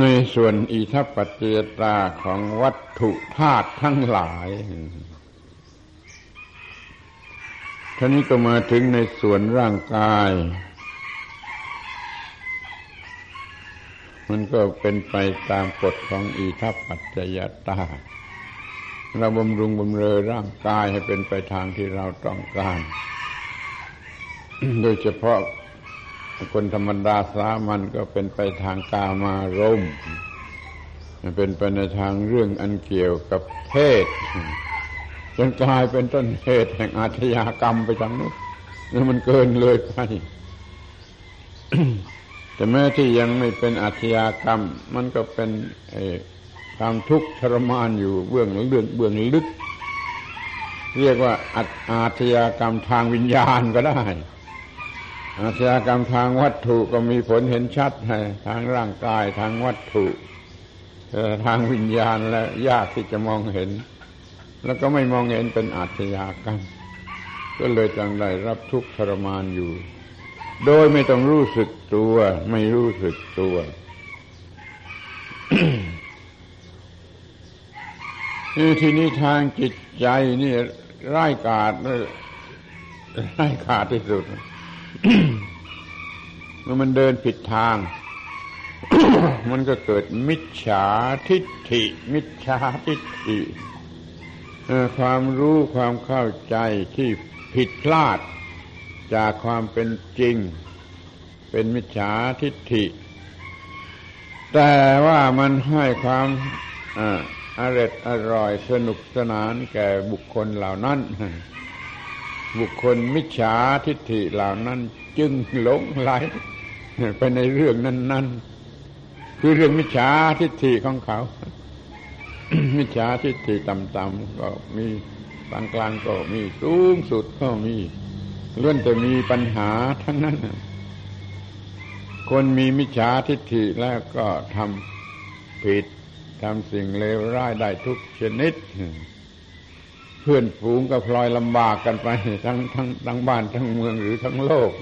ในส่วนอิทัปปัจจยตาของวัตถุธาตุทั้งหลายท่านี้ก็มาถึงในส่วนร่างกาย มันก็เป็นไปตามกฎของอิทัปปัจจยตา เราบำรุงบำเรอร่างกายให้เป็นไปทางที่เราต้องการ โดยเฉพาะคนธรรมดาสามันก็เป็นไปทางกามารมณ์เป็นไปในทางเรื่องอันเกี่ยวกับเพศจนกลายเป็นต้นเหตุแห่งอาชญากรรมไปทางนู้นนี่มันเกินเลยไป แต่แม้ที่ยังไม่เป็นอาชญากรรม มันก็เป็นความทุกข์ทรมานอยู่เบื้องลึกเบื้องลึก เรียกว่าอาชญากรรมทางวิญญาณก็ได้ อาชญากรรมทางวัตถุก็มีผลเห็นชัดทางร่างกายทางวัตถุทางวิญญาณและยากที่จะมองเห็น แล้วก็ไม่มองเห็นเป็นอาชญากรรม ก็เลยจังได้รับทุกข์ทรมานอยู่ โดยไม่ต้องรู้สึกตัว ไม่รู้สึกตัวนี่ทีนี้ทางจิตใจนี่ร้ายกาจร้ายกาจที่สุดเมื่อมันเดินผิดทาง มันก็เกิดมิจฉาทิฏฐิ มิจฉาทิฏฐิความรู้ความเข้าใจที่ผิดพลาด จากความเป็นจริง เป็นมิจฉาทิฏฐิ แต่ว่ามันให้ความอร่อยอร่อยสนุกสนานแก่บุคคลเหล่านั้น บุคคลมิจฉาทิฏฐิเหล่านั้น จึงหลงไหลไปในเรื่องนั้น ๆ คือเรื่องมิจฉาทิฏฐิของเขา มิจฉาทิฏฐิต่ำๆก็มีกลางกลางก็มีสูงสุดก็มี ลื่อนแต่มีปัญหาทั้งนั้น คนมีมิจฉาทิฏฐิแล้วก็ทำผิดทำสิ่งเลวร้ายได้ทุกชนิด เพื่อนฝูงก็พลอยลำบากกันไป ทั้งทั้งทั้งบ้านทั้งเมืองหรือทั้งโลก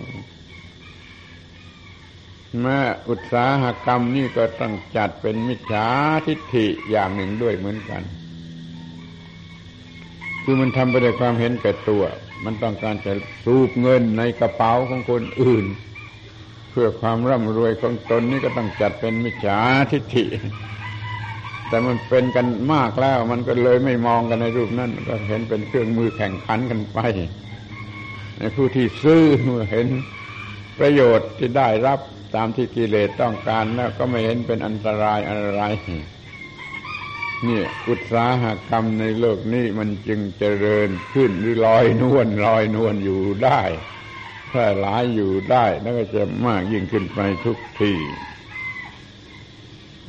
แม้อุตสาหกรรมนี่ก็ต้องจัดเป็นมิจฉาทิฏฐิอย่างหนึ่งด้วยเหมือนกัน คือมันทำไปด้วยความเห็นแก่ตัว มันต้องการจะสูบเงินในกระเป๋าของคนอื่น เพื่อความร่ำรวยของตนนี่ก็ต้องจัดเป็นมิจฉาทิฏฐิ แต่มันเป็นกันมากแล้ว มันก็เลยไม่มองกันในรูปนั้นก็เห็นเป็นเครื่องมือแข่งขันกันไปในผู้ที่ซื้อเมื่อเห็นประโยชน์ที่ได้รับตามที่กิเลสต้องการแล้วก็ไม่เห็นเป็นอันตรายอะไร นี่อุตสาหกรรมในโลกนี้มันจึงเจริญขึ้นหรือลอยนวลลอยนวลอยู่ได้แพร่หลายอยู่ได้ แล้วก็จะมากยิ่งขึ้นไปทุกที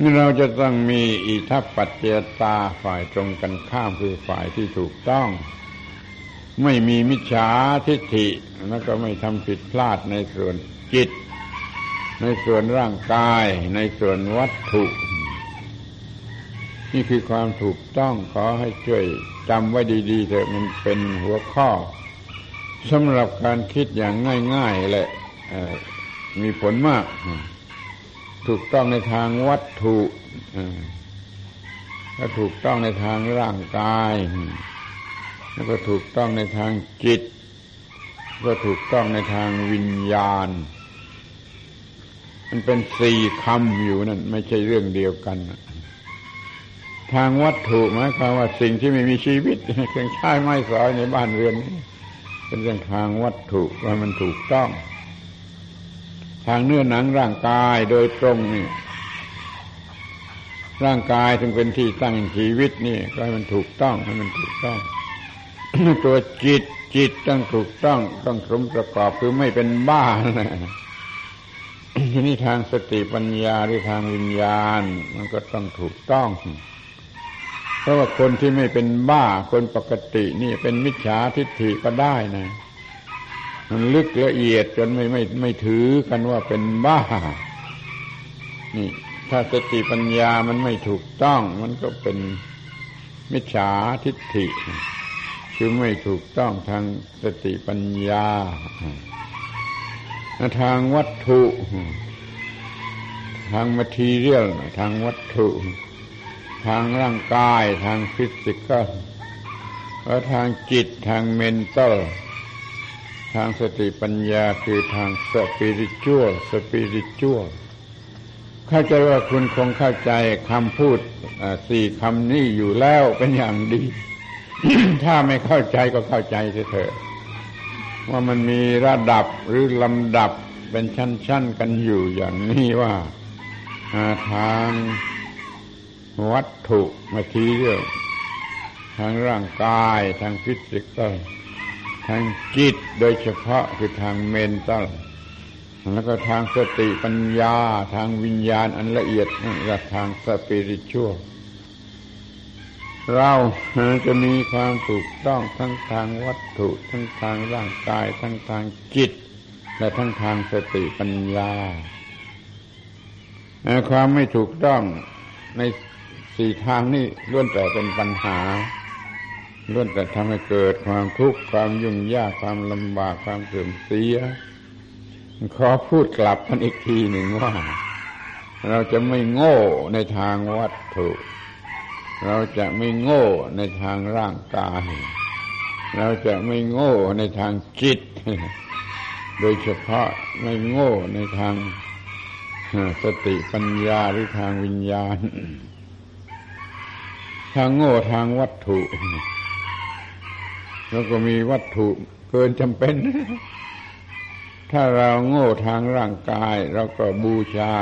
นี่เราจะต้องมีอิทัปปัจเจตาฝ่ายตรงกันข้ามคือฝ่ายที่ถูกต้อง ไม่มีมิจฉาทิฏฐิแล้วก็ไม่ทำผิดพลาดในส่วนจิต ในส่วนร่างกาย ในส่วนวัตถุ นี่คือความถูกต้องขอให้ช่วยจำไว้ดีๆเถอะมันเป็นหัวข้อสำหรับการคิดอย่างง่ายๆแหละมีผลมาก ถูกต้องในทางวัตถุก็ถูกต้องในทางร่างกาย แล้วก็ถูกต้องในทางจิต ก็ถูกต้องในทางวิญญาณ มันเป็นสี่คำอยู่นั่นไม่ใช่เรื่องเดียวกัน ทางวัตถุหมายความว่าสิ่งที่ไม่มีชีวิตเครื่องใช้ไม้สอยในบ้านเรือนนี้เป็นเรื่องทางวัตถุว่ามันถูกต้อง ทางเนื้อหนังร่างกายโดยตรงนี่ร่างกายถึงเป็นที่ตั้งชีวิตนี่ก็ให้มันถูกต้องให้มันถูกต้อง ตัวจิตจิตต้องถูกต้อง ต้องสมประกอบคือไม่เป็นบ้าทีนี้ทางสติปัญญาหรือทางวิญญาณ มันก็ต้องถูกต้อง ราะว่าคนที่ไม่เป็นบ้าคนปกตินี่เป็นมิจฉาทิฏฐิก็ได้นะ มันลึกละเอียดจนไม่ไม่ไม่ถือกันว่าเป็นบ้า นี่ ถ้าสติปัญญามันไม่ถูกต้อง มันก็เป็นมิจฉาทิฏฐิ คือไม่ถูกต้องทางสติปัญญา ทางวัตถุ ทาง material ทางวัตถุ ทางร่างกายทางฟิสิกส์แล้วทางจิตทาง mental ทางสติปัญญาคือทาง spiritualสปิริตชัวเข้าใจว่าคุณคงเข้าใจคำพูดสี่คำนี้อยู่แล้วเป็นอย่างดี ถ้าไม่เข้าใจก็เข้าใจเถอะว่ามันมีระดับหรือลำดับเป็นชั้น ๆ กันอยู่อย่างนี้ว่าทาง วัตถุมาทีเรียกทางร่างกายทางฟิสิกส์ทางจิตโดยเฉพาะคือทางเมนตัลแล้วก็ทางสติปัญญาทางวิญญาณอันละเอียดนั่นก็ทางสปิริตชั่วเราจะมีความถูกต้องทั้งทางวัตถุ ทั้งทางร่างกาย ทั้งทางจิต และทั้งทางสติปัญญา ความไม่ถูกต้องใน สี่ทางนี้ล้วนแต่เป็นปัญหาล้วนแต่ทำให้เกิดความทุกข์ความยุ่งยากความลำบากความเสื่อมเสียขอพูดกลับกันอีกทีหนึ่งว่า เราจะไม่โง่ในทางวัตถุ เราจะไม่โง่ในทางร่างกาย เราจะไม่โง่ในทางจิต โดยเฉพาะไม่โง่ในทางสติปัญญาหรือทางวิญญาณ ทางโง่ทางวัตถุ แล้วก็มีวัตถุเกินจำเป็น ถ้าเราโง่ทางร่างกาย เราก็บูชา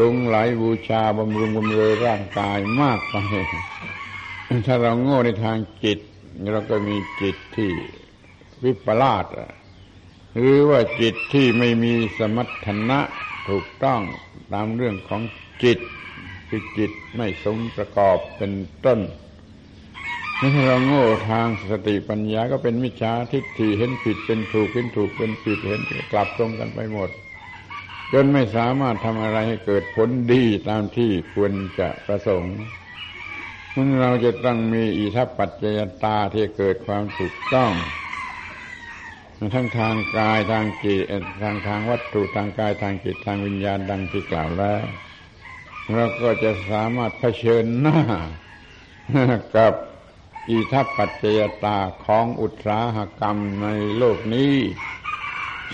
ลงไหลบูชาบำรุงบำเรอร่างกายมากไปถ้าเราโง่ในทางจิต เราก็มีจิตที่วิปลาสหรือว่าจิตที่ไม่มีสมรรถนะถูกต้องตามเรื่องของจิต คือจิตไม่สมประกอบเป็นต้นถ้าเราโง่ทางสติปัญญาก็เป็นมิจฉาทิฏฐิเห็นผิดเป็นถูกเห็นถูกเป็นผิดเห็นกลับตรงกันไปหมด จนไม่สามารถทำอะไรให้เกิดผลดีตามที่ควรจะประสงค์มันเราจะต้องมีอิทัปปัจจยตาที่เกิดความถูกต้องทั้งทางกายทางจิตทางทางวัตถุทางกายทางจิตทางวิญญาณดังที่กล่าวแล้ว เราก็จะสามารถเผชิญหน้ากับอิทัปปัจจยตาของอุตสาหกรรมในโลกนี้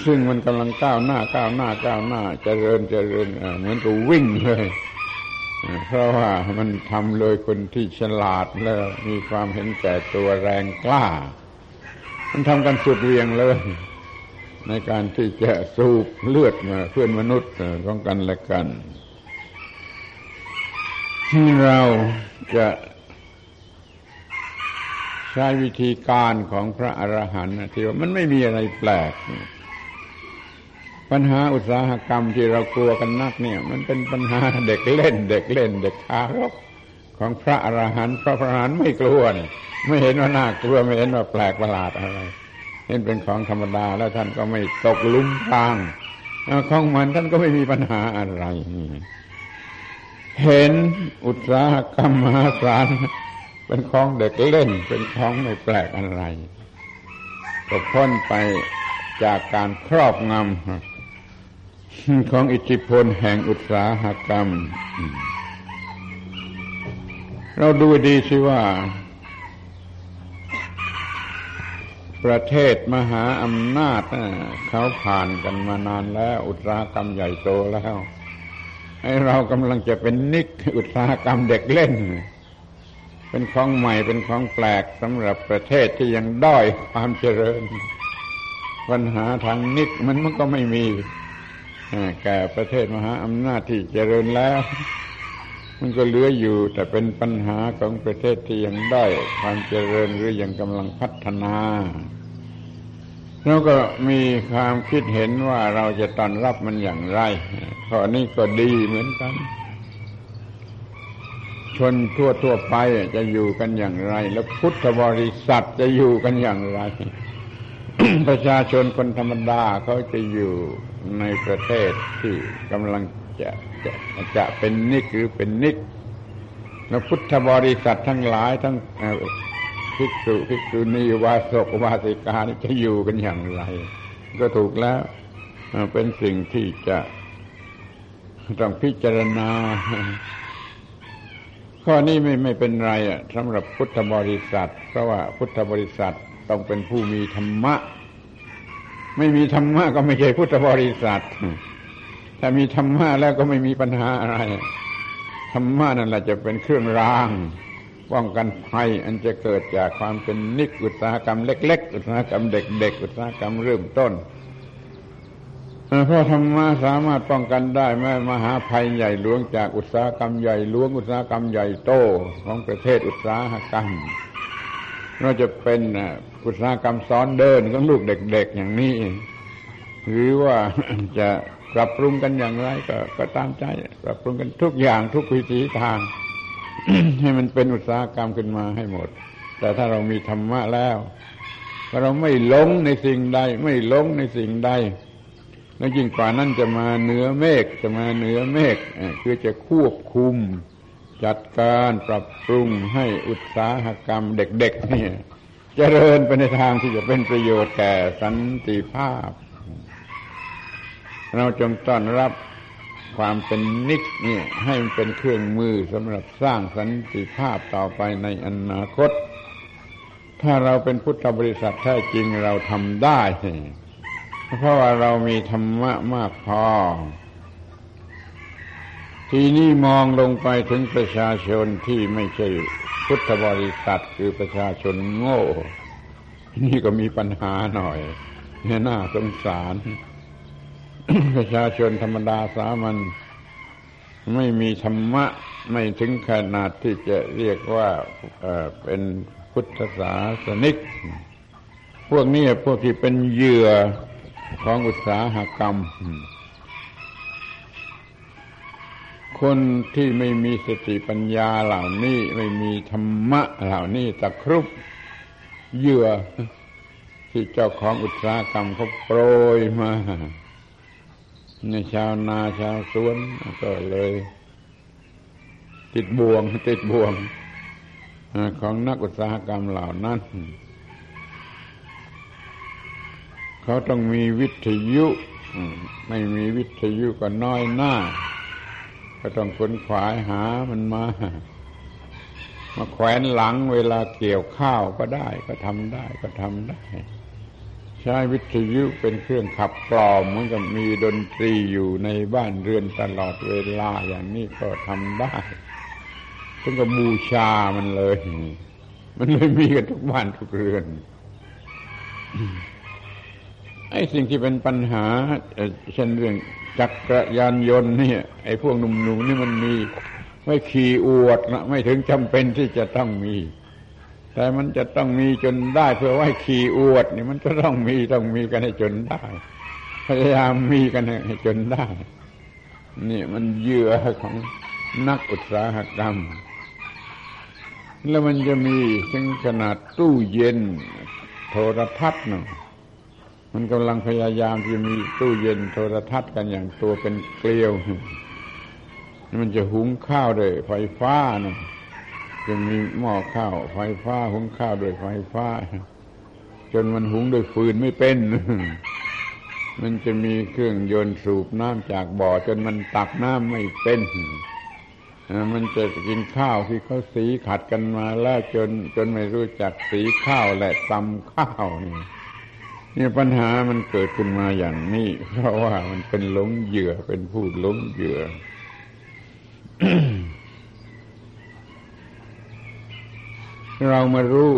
ซึ่งมันกำลังก้าวหน้าก้าวหน้าก้าวหน้าจเจริญเจริญเหมือนกับวิ่งเลย เพราะว่ามันทำเลยคนที่ฉลาดแล้วมีความเห็นแก่ตัวแรงกล้า มันทำกันสุดเวียงเลย ในการที่จะสูบเลือดมาเพื่อนมนุษย์ของกันและกัน ที่เราจะใช้วิธีการของพระอรหันต์ที่ว่ามันไม่มีอะไรแปลก ปัญหาอุตสาหกรรมที่เรากลัวกันนักเนี่ย มันเป็นปัญหาเด็กเล่น เด็กเล่น เด็กทารกของพระอรหันต์พระอรหันต์ไม่กลัวเนี่ยไม่เห็นว่าน่ากลัวไม่เห็นว่าแปลกประหลาดอะไรเห็นเป็นของธรรมดาแล้วท่านก็ไม่ตกลุ่มทางของมันท่านก็ไม่มีปัญหาอะไร เห็นอุตสาหกรรมมหาศาลเป็นของเด็กเล่น เป็นของไม่แปลกอะไรก็พ้นไปจากการครอบงำของอิทธิพลแห่งอุตสาหกรรม เราดูดีสิว่า ประเทศมหาอำนาจเขาผ่านกันมานานแล้ว อุตสาหกรรมใหญ่โตแล้ว เรากำลังจะเป็นนิกอุตสาหกรรมเด็กเล่น เป็นของใหม่เป็นของแปลกสำหรับประเทศที่ยังด้อยความเจริญ ปัญหาทางนิกมันมันก็ไม่มีแก่ประเทศมหาอำนาจที่เจริญแล้ว มันก็เหลืออยู่ แต่เป็นปัญหาของประเทศที่ยังได้ความเจริญหรือยังกำลังพัฒนา แล้วก็มีความคิดเห็นว่าเราจะตอนรับมันอย่างไรข้อนี้ก็ดีเหมือนกัน ชนทั่วทั่วไปจะอยู่กันอย่างไร แล้วพุทธบริษัทจะอยู่กันอย่างไร ประชาชนคนธรรมดาเขาจะอยู่ในประเทศที่กำลังจะจะจะเป็นนิกหรือเป็นนิกแล้วพุทธบริษัททั้งหลายทั้ง ภิกษุภิกษุณีวาสกวาสิกานี่จะอยู่กันอย่างไร ก็ถูกแล้วเป็นสิ่งที่จะต้องพิจารณา ข้อนี้ไม่ไม่เป็นไรอะสำหรับพุทธบริษัท เพราะว่าพุทธบริษัทต้องเป็นผู้มีธรรมะ ไม่มีธรรมะก็ไม่ใช่พุทธบริษัทถ้ามีธรรมะแล้วก็ไม่มีปัญหาอะไรธรรมะนั่นแหละจะเป็นเครื่องราง ป้องกันภัยอันจะเกิดจากความเป็นนิกอุตสาหกรรมเล็ก ๆ อุตสาหกรรมเด็ก ๆ อุตสาหกรรมเริ่มต้นเพราะธรรมะสามารถป้องกันได้แม้มหาภัยใหญ่หลวงจากอุตสาหกรรมใหญ่หลวงอุตสาหกรรมใหญ่โตของประเทศอุตสาหกรรมเราจะเป็นอุตสาหกรรมซ้อนเดินของลูกเด็ก ๆ อย่างนี้ หรือว่าจะปรับปรุงกันอย่างไรก็ก็ตามใจ ปรับปรุงกันทุกอย่างทุกวิถีทาง ให้มันเป็นอุตสาหกรรมขึ้นมาให้หมด แต่ถ้าเรามีธรรมะแล้วเราไม่หลงในสิ่งใด ไม่หลงในสิ่งใดแล้วยิ่งกว่านั้นจะมาเหนือเมฆจะมาเหนือเมฆคือจะควบคุม จัดการปรับปรุงให้อุตสาหกรรมเด็กๆเนี่ยจเจริญไปในทางที่จะเป็นประโยชน์แก่สันติภาพ เราจงต้อนรับ ความเป็นนิกเนี่ยให้มันเป็นเครื่องมือสำหรับสร้างสันติภาพต่อไปในอนาคต ถ้าเราเป็นพุทธบริษัทแท้จริงเราทำได้ เพราะว่าเรามีธรรมะมากพอ ทีนี้มองลงไปถึงประชาชนที่ไม่ใช่พุทธบริษัทคือประชาชนโง่ นี่ก็มีปัญหาหน่อยน่าสงสาร ประชาชนธรรมดาสามัญไม่มีธรรมะไม่ถึงขนาดที่จะเรียกว่าเป็นพุทธศาสนิก พวกนี้พวกที่เป็นเหยื่อของอุตสาหกรรม คนที่ไม่มีสติปัญญาเหล่านี้ไม่มีธรรมะเหล่านี้ตะครุบเหยื่อที่เจ้าของอุตสาหกรรมเขาโปรยมา ในชาวนาชาวสวนก็เลย ติดบ่วงติดบ่วงของนักอุตสาหกรรมเหล่านั้น เขาต้องมีวิทยุไม่มีวิทยุก็น้อยหน้า ก็ต้องขนขวายหามันมา มาแขวนหลังเวลาเกี่ยวข้าวก็ได้ ก็ทำได้ก็ทำได้ ใช้วิทยุเป็นเครื่องขับกล่อมเหมือนกับมีดนตรีอยู่ในบ้านเรือนตลอดเวลาอย่างนี้ก็ทำได้ถึงกับบูชามันเลย มันเลยมีกันทุกบ้านทุกเรือนไอ้สิ่งที่เป็นปัญหาเช่นเรื่องจักรยานยนต์เนี่ย ไอ้พวกหนุ่มๆนี่มันมี ไม่ขี่อวดนะไม่ถึงจำเป็นที่จะต้องมี แต่มันจะต้องมีจนได้เพื่อไว้ขี่อวดนี่มันก็ต้องมีต้องมีกันให้จนได้ พยายามมีกันให้จนได้ นี่มันเยื่อของนักอุตสาหกรรม แล้วมันจะมีถึงขนาดตู้เย็น โทรทัศน์น่ะมันกำลังพยายามที่มีตู้เย็นโทรทัศน์กันอย่างตัวเป็นเกลียว มันจะหุงข้าวด้วยไฟฟ้าเน่ะ จะมีหม้อข้าวไฟฟ้าหุงข้าวด้วยไฟฟ้า จนมันหุงด้วยฟืนไม่เป็น มันจะมีเครื่องยนต์สูบน้ำจากบ่อ จนมันตักน้ำไม่เป็นมันจะกินข้าวที่เขาสีขัดกันมาแล้วจน จนไม่รู้จักสีข้าวและตำข้าวนี่นี่ปัญหามันเกิดขึ้นมาอย่างนี้ เพราะว่ามันเป็นหลงเหยื่อเป็นผู้หลงเหยื่อ เรามารู้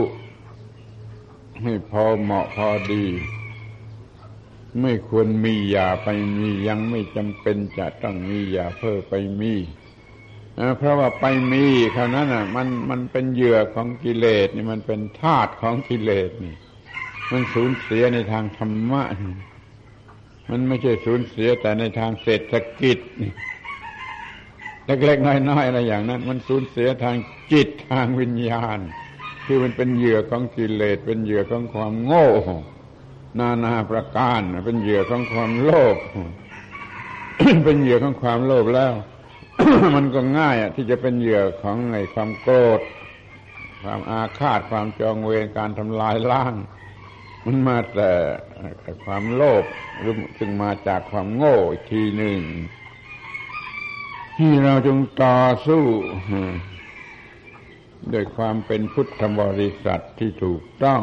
ให้พอเหมาะพอดี ไม่ควรมีอย่าไปมียังไม่จำเป็นจะต้องมีอย่าเพิ่มไปมีเพราะว่าไปมีคราวนั้นอะ มันมันเป็นเหยื่อของกิเลสนี่มันเป็นธาตุของกิเลสนี่ มันสูญเสียในทางธรรมะ มันไม่ใช่สูญเสียแต่ในทางเศรษฐกิจนี่เล็กๆน้อยๆอะไรอย่างนั้น มันสูญเสียทางจิตทางวิญญาณ ที่มันเป็นเหยื่อของกิเลสเป็นเหยื่อของความโง่ นานาประการ เป็นเหยื่อของความโลภเป็นเหยื่อของความโลภแล้ว มันก็ง่ายที่จะเป็นเหยื่อของไอ้ความโกรธ ความอาฆาตความจองเวรการทำลายล้าง มันมาแต่ความโลภหรือจึงมาจากความโง่อีกทีหนึ่งที่เราจงต่อสู้ ด้วยความเป็นพุทธบริษัทที่ถูกต้อง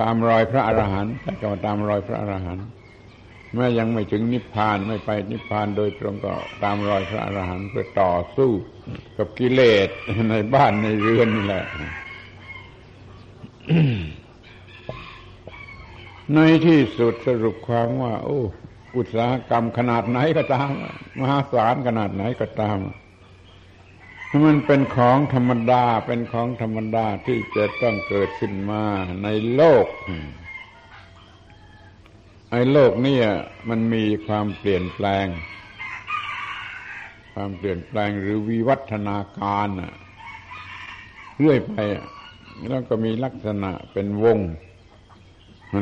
ตามรอยพระอรหันต์แต่ก็ตามรอยพระอรหันต์แม้ยังไม่ถึงนิพพานไม่ไปนิพพานโดยตรงก็ตามรอยพระอรหันต์เพื่อต่อสู้กับกิเลสในบ้านในเรือนนี่แหละ ในที่สุดสรุปความว่า โอ้ อุตสาหกรรมขนาดไหนก็ตาม มหาศาลขนาดไหนก็ตาม มันเป็นของธรรมดาเป็นของธรรมดาที่จะต้องเกิดขึ้นมาในโลกไอ้โลกนี่มันมีความเปลี่ยนแปลง ความเปลี่ยนแปลงหรือวิวัฒนาการเรื่อยไปแล้วก็มีลักษณะเป็นวง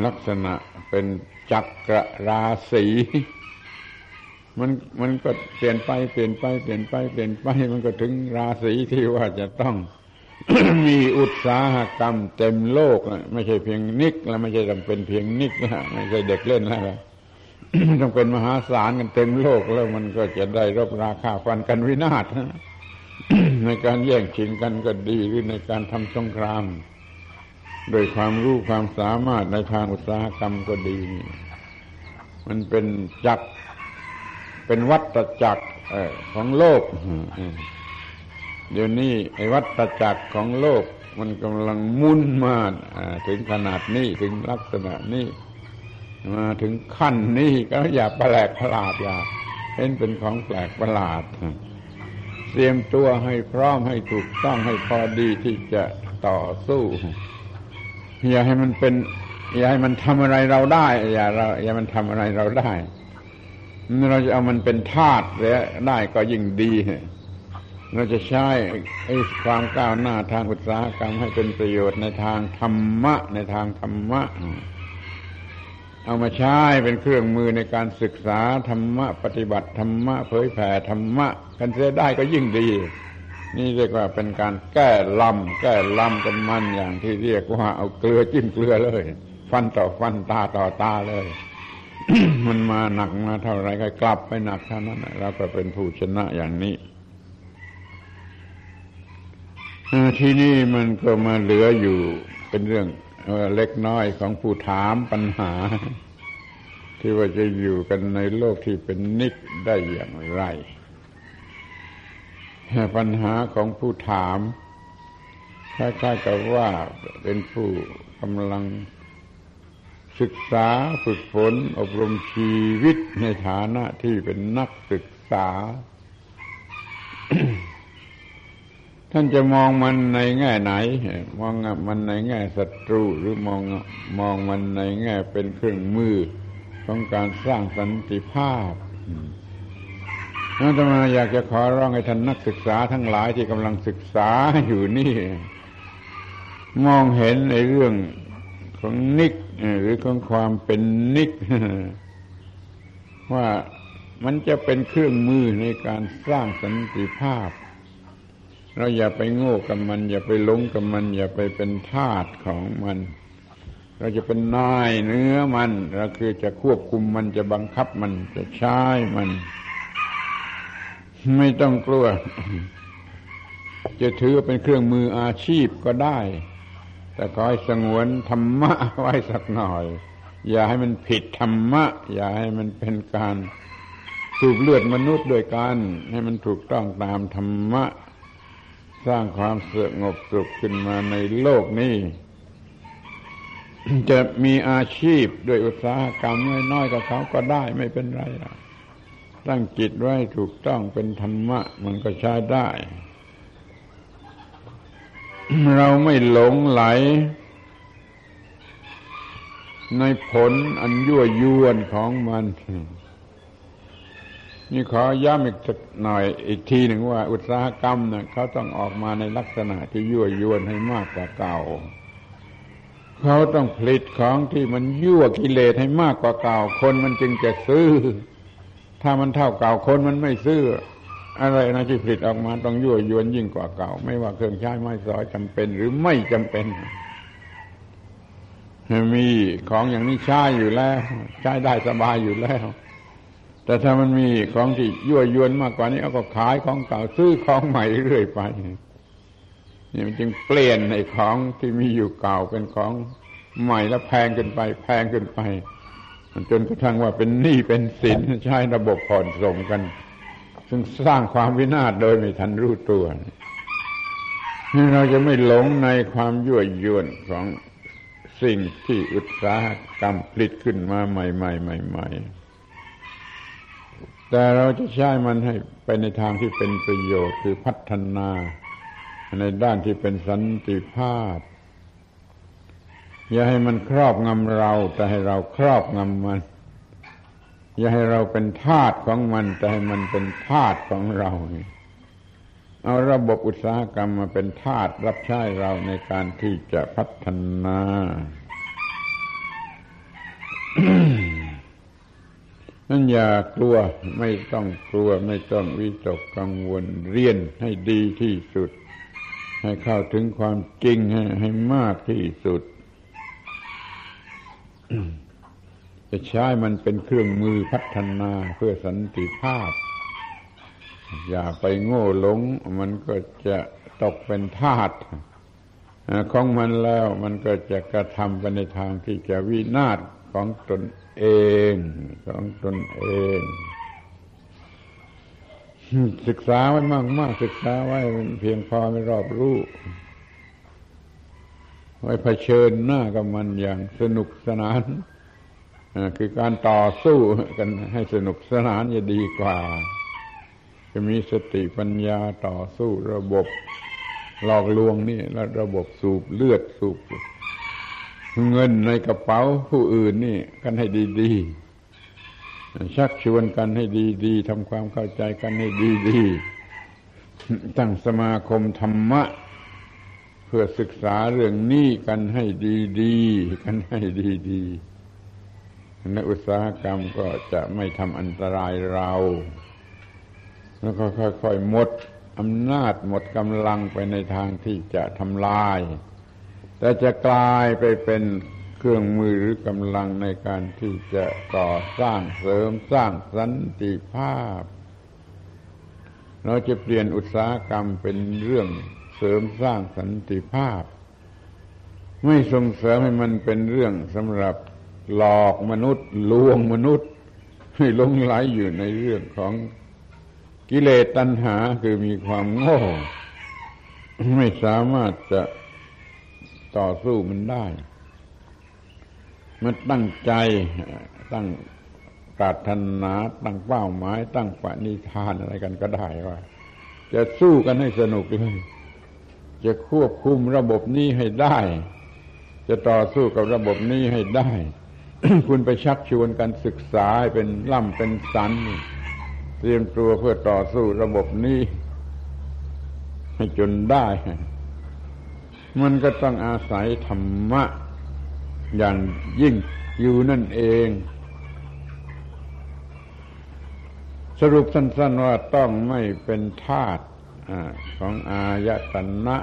ลักษณะเป็นจักรราศี มันมันก็เปลี่ยนไปเปลี่ยนไปเปลี่ยนไปเปลี่ยนไป มันก็ถึงราศีที่ว่าจะต้อง มีอุตสาหกรรมเต็มโลกไม่ใช่เพียงนิกแล้วไม่ใช่จำเป็นเพียงนิกแล้วไม่ใช่เด็กเล่นแล้วต้องเป็นมหาศาลกันเต็มโลกแล้วมันก็จะได้รบราคาฟันกันวินาศในการแย่งชิงกันก็ดีหรือในการทำสงคราม โดยความรู้ความสามารถในทางอุตสาหกรรมก็ดี มันเป็นจัก เป็นวัฏจักรของโลกเดี๋ยวนี้ไอ้วัฏจักรของโลก มันกำลังมุ่นมาถึงขนาดนี้ถึงลักษณะนี้มาถึงขั้นนี้ก็อย่าแปลกประหลาดอย่าเห็นเป็นของแปลกประหลาดเตรียมตัวให้พร้อมให้ถูกต้องให้พอดีที่จะต่อสู้ อย่าให้มันเป็น อย่าให้มันทำอะไรเราได้ อย่าเราอย่ามันทำอะไรเราได้ เราจะเอามันเป็นธาตุได้ก็ยิ่งดี เราจะใช้ไอ้ความก้าวหน้าทางอุตสาหกรรมให้เป็นประโยชน์ในทางธรรมะ ในทางธรรมะ เอามาใช้เป็นเครื่องมือในการศึกษาธรรมะ ปฏิบัติธรรมะ เผยแผ่ธรรมะ กันเสียได้ก็ยิ่งดี นี่เรียกว่าเป็นการแก้ลำแก้ลำกับมันอย่างที่เรียกว่าเอาเกลือจิ้มเกลือเลย ฟันต่อฟันตาต่อตาเลย มันมาหนักมาเท่าไรก็กลับไปหนักเท่านั้นเราก็เป็นผู้ชนะอย่างนี้ที่นี่มันก็มาเหลืออยู่เป็นเรื่องเล็กน้อยของผู้ถามปัญหา ที่ว่าจะอยู่กันในโลกที่เป็นนิกได้อย่างไรปัญหาของผู้ถามคล้ายๆกับว่าเป็นผู้กำลัง ศึกษาฝึกฝนอบรมชีวิตในฐานะที่เป็นนักศึกษา ท่านจะมองมันในแง่ไหน มองมันในแง่ศัตรูหรือมองมองมันในแง่เป็นเครื่องมือของการสร้างสันติภาพนั่นมาอยากจะขอร้องให้ท่านนักศึกษาทั้งหลายที่กำลังศึกษาอยู่นี่ มองเห็นในเรื่องของนิก หรือของความเป็นนิก ว่ามันจะเป็นเครื่องมือในการสร้างสันติภาพ เราอย่าไปโง่กับมัน อย่าไปหลงกับมัน อย่าไปเป็นทาสของมัน เราจะเป็นนายเนื้อมันเราคือจะควบคุมมันจะบังคับมันจะใช้มัน ไม่ต้องกลัว จะถือเป็นเครื่องมืออาชีพก็ได้ แต่ขอให้สงวนธรรมะไว้สักหน่อย อย่าให้มันผิดธรรมะ อย่าให้มันเป็นการสูบเลือดมนุษย์โดยการให้มันถูกต้องตามธรรมะ สร้างความสงบสุขขึ้นมาในโลกนี้ จะมีอาชีพด้วยอุตสาหกรรมน้อยๆกับเขาก็ได้ไม่เป็นไรตั้งจิตไว้ถูกต้องเป็นธรรมะ มันก็ใช้ได้ เราไม่หลงไหล ในผลอันยั่วยวนของมัน นี่ขอย้ำอีกสักหน่อยอีกทีหนึ่งว่า อุตสาหกรรมเนะ่ยเขาต้องออกมาในลักษณะที่ยั่วยวนให้มากกว่าเก่าเขาต้องผลิตของที่มันยั่วกิเลสให้มากกว่าเก่าคนมันจึงจะซื้อ ถ้ามันเท่าเก่าคนมันไม่ซื้อ อะไรนะที่ผลิตออกมาต้องยั่วยวนยิ่งกว่าเก่า ไม่ว่าเครื่องใช้ไม้สอยจำเป็นหรือไม่จำเป็น มีของอย่างนี้ใช้อยู่แล้ว ใช้ได้สบายอยู่แล้ว แต่ถ้ามันมีของที่ยั่วยวนมากกว่านี้เอาก็ขายของเก่าซื้อของใหม่เรื่อยไปนี่มันจึงเปลี่ยนในของที่มีอยู่เก่าเป็นของใหม่แล้วแพงขึ้นไป แพงขึ้นไปจนกระทั่งว่าเป็นหนี้เป็นสินใช้ระบบผ่อนส่งกัน ซึ่งสร้างความวินาศโดยไม่ทันรู้ตัวนี่เราจะไม่หลงในความยั่วยวนของสิ่งที่อุตสาหกรรมผลิตขึ้นมาใหม่ๆใหม่ๆแต่เราจะใช้มันให้ไปในทางที่เป็นประโยชน์คือพัฒนา ในด้านที่เป็นสันติภาพ อย่าให้มันครอบงำเรา แต่ให้เราครอบงำมัน อย่าให้เราเป็นทาสของมัน แต่ให้มันเป็นทาสของเราเอาระบบอุตสาหกรรมมาเป็นทาสรับใช้เราในการที่จะพัฒนา นั่นอย่ากลัวไม่ต้องกลัวไม่ต้องวิตกกังวลเรียนให้ดีที่สุด ให้เข้าถึงความจริงให้ให้มากที่สุด จะใช้มันเป็นเครื่องมือพัฒนาเพื่อสันติภาพ อย่าไปโง่หลง มันก็จะตกเป็นทาสของมันแล้วมันก็จะกระทำไปในทางที่จะวินาศของตนเองของตนเอง ศึกษาไว้มากมากศึกษาไว้เพียงพอไม่รอบรู้ ไว้เผชิญหน้ากับมันอย่างสนุกสนาน คือการต่อสู้กันให้สนุกสนานจะดีกว่า จะมีสติปัญญาต่อสู้ระบบหลอกลวงนี่แล้วระบบสูบเลือดสูบเงินในกระเป๋าผู้อื่นนี่กันให้ดีๆชักชวนกันให้ดีๆทำความเข้าใจกันให้ดีๆตั้งสมาคมธรรมะ เพื่อศึกษาเรื่องนี้กันให้ดีๆกันให้ดีๆ นักอุตสาหกรรมก็จะไม่ทำอันตรายเรา แล้วก็ค่อยๆหมดอำนาจหมดกำลังไปในทางที่จะทำลาย แต่จะกลายไปเป็นเครื่องมือหรือกำลังในการที่จะก่อสร้างเสริมสร้างสันติภาพ เราจะเปลี่ยนอุตสาหกรรมเป็นเรื่องเสริมสร้างสันติภาพ ไม่ส่งเสริมให้มันเป็นเรื่องสำหรับ หลอกมนุษย์ลวงมนุษย์ ให้ลงไหลอยู่ในเรื่องของกิเลสตัณหาคือมีความโง่ ไม่สามารถจะต่อสู้มันได้มันตั้งใจตั้งปรารถนาตั้งเป้าหมาย ตั้งปณิธานอะไรกันก็ได้ว่า จะสู้กันให้สนุกเลย จะควบคุมระบบนี้ให้ได้ จะต่อสู้กับระบบนี้ให้ได้ คุณไปชักชวนกันศึกษาเป็นล่ำเป็นสัน เตรียมตัวเพื่อต่อสู้ระบบนี้ให้จนได้ มันก็ต้องอาศัยธรรมะ อย่างยิ่งอยู่นั่นเอง สรุปสั้นๆว่าต้องไม่เป็นทาสของอายตนะ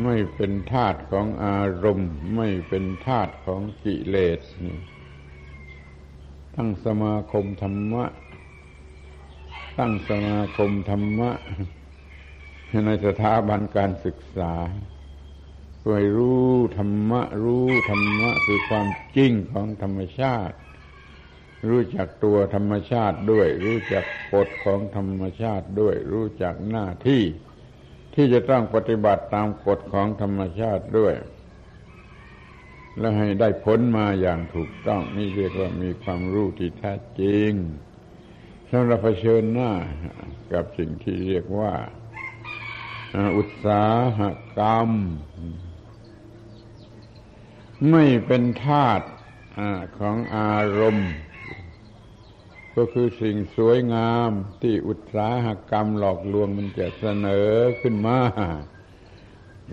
ไม่เป็นทาสของอารมณ์ ไม่เป็นทาสของกิเลสตั้งสมาคมธรรมะ ตั้งสมาคมธรรมะ ในสถาบันการศึกษาเพื่อรู้ธรรมะ รู้ธรรมะคือความจริงของธรรมชาติ รู้จักตัวธรรมชาติด้วย รู้จักกฎของธรรมชาติด้วย รู้จักหน้าที่ ที่จะต้องปฏิบัติตามกฎของธรรมชาติด้วย แล้วให้ได้ผลมาอย่างถูกต้องนี่เรียกว่ามีความรู้ที่แท้จริงสำหรับเผชิญหน้ากับสิ่งที่เรียกว่า อุตสาหกรรม ไม่เป็นธาตุของอารมณ์ ก็คือสิ่งสวยงามที่อุตสาหกรรมหลอกลวงมันจะเสนอขึ้นมา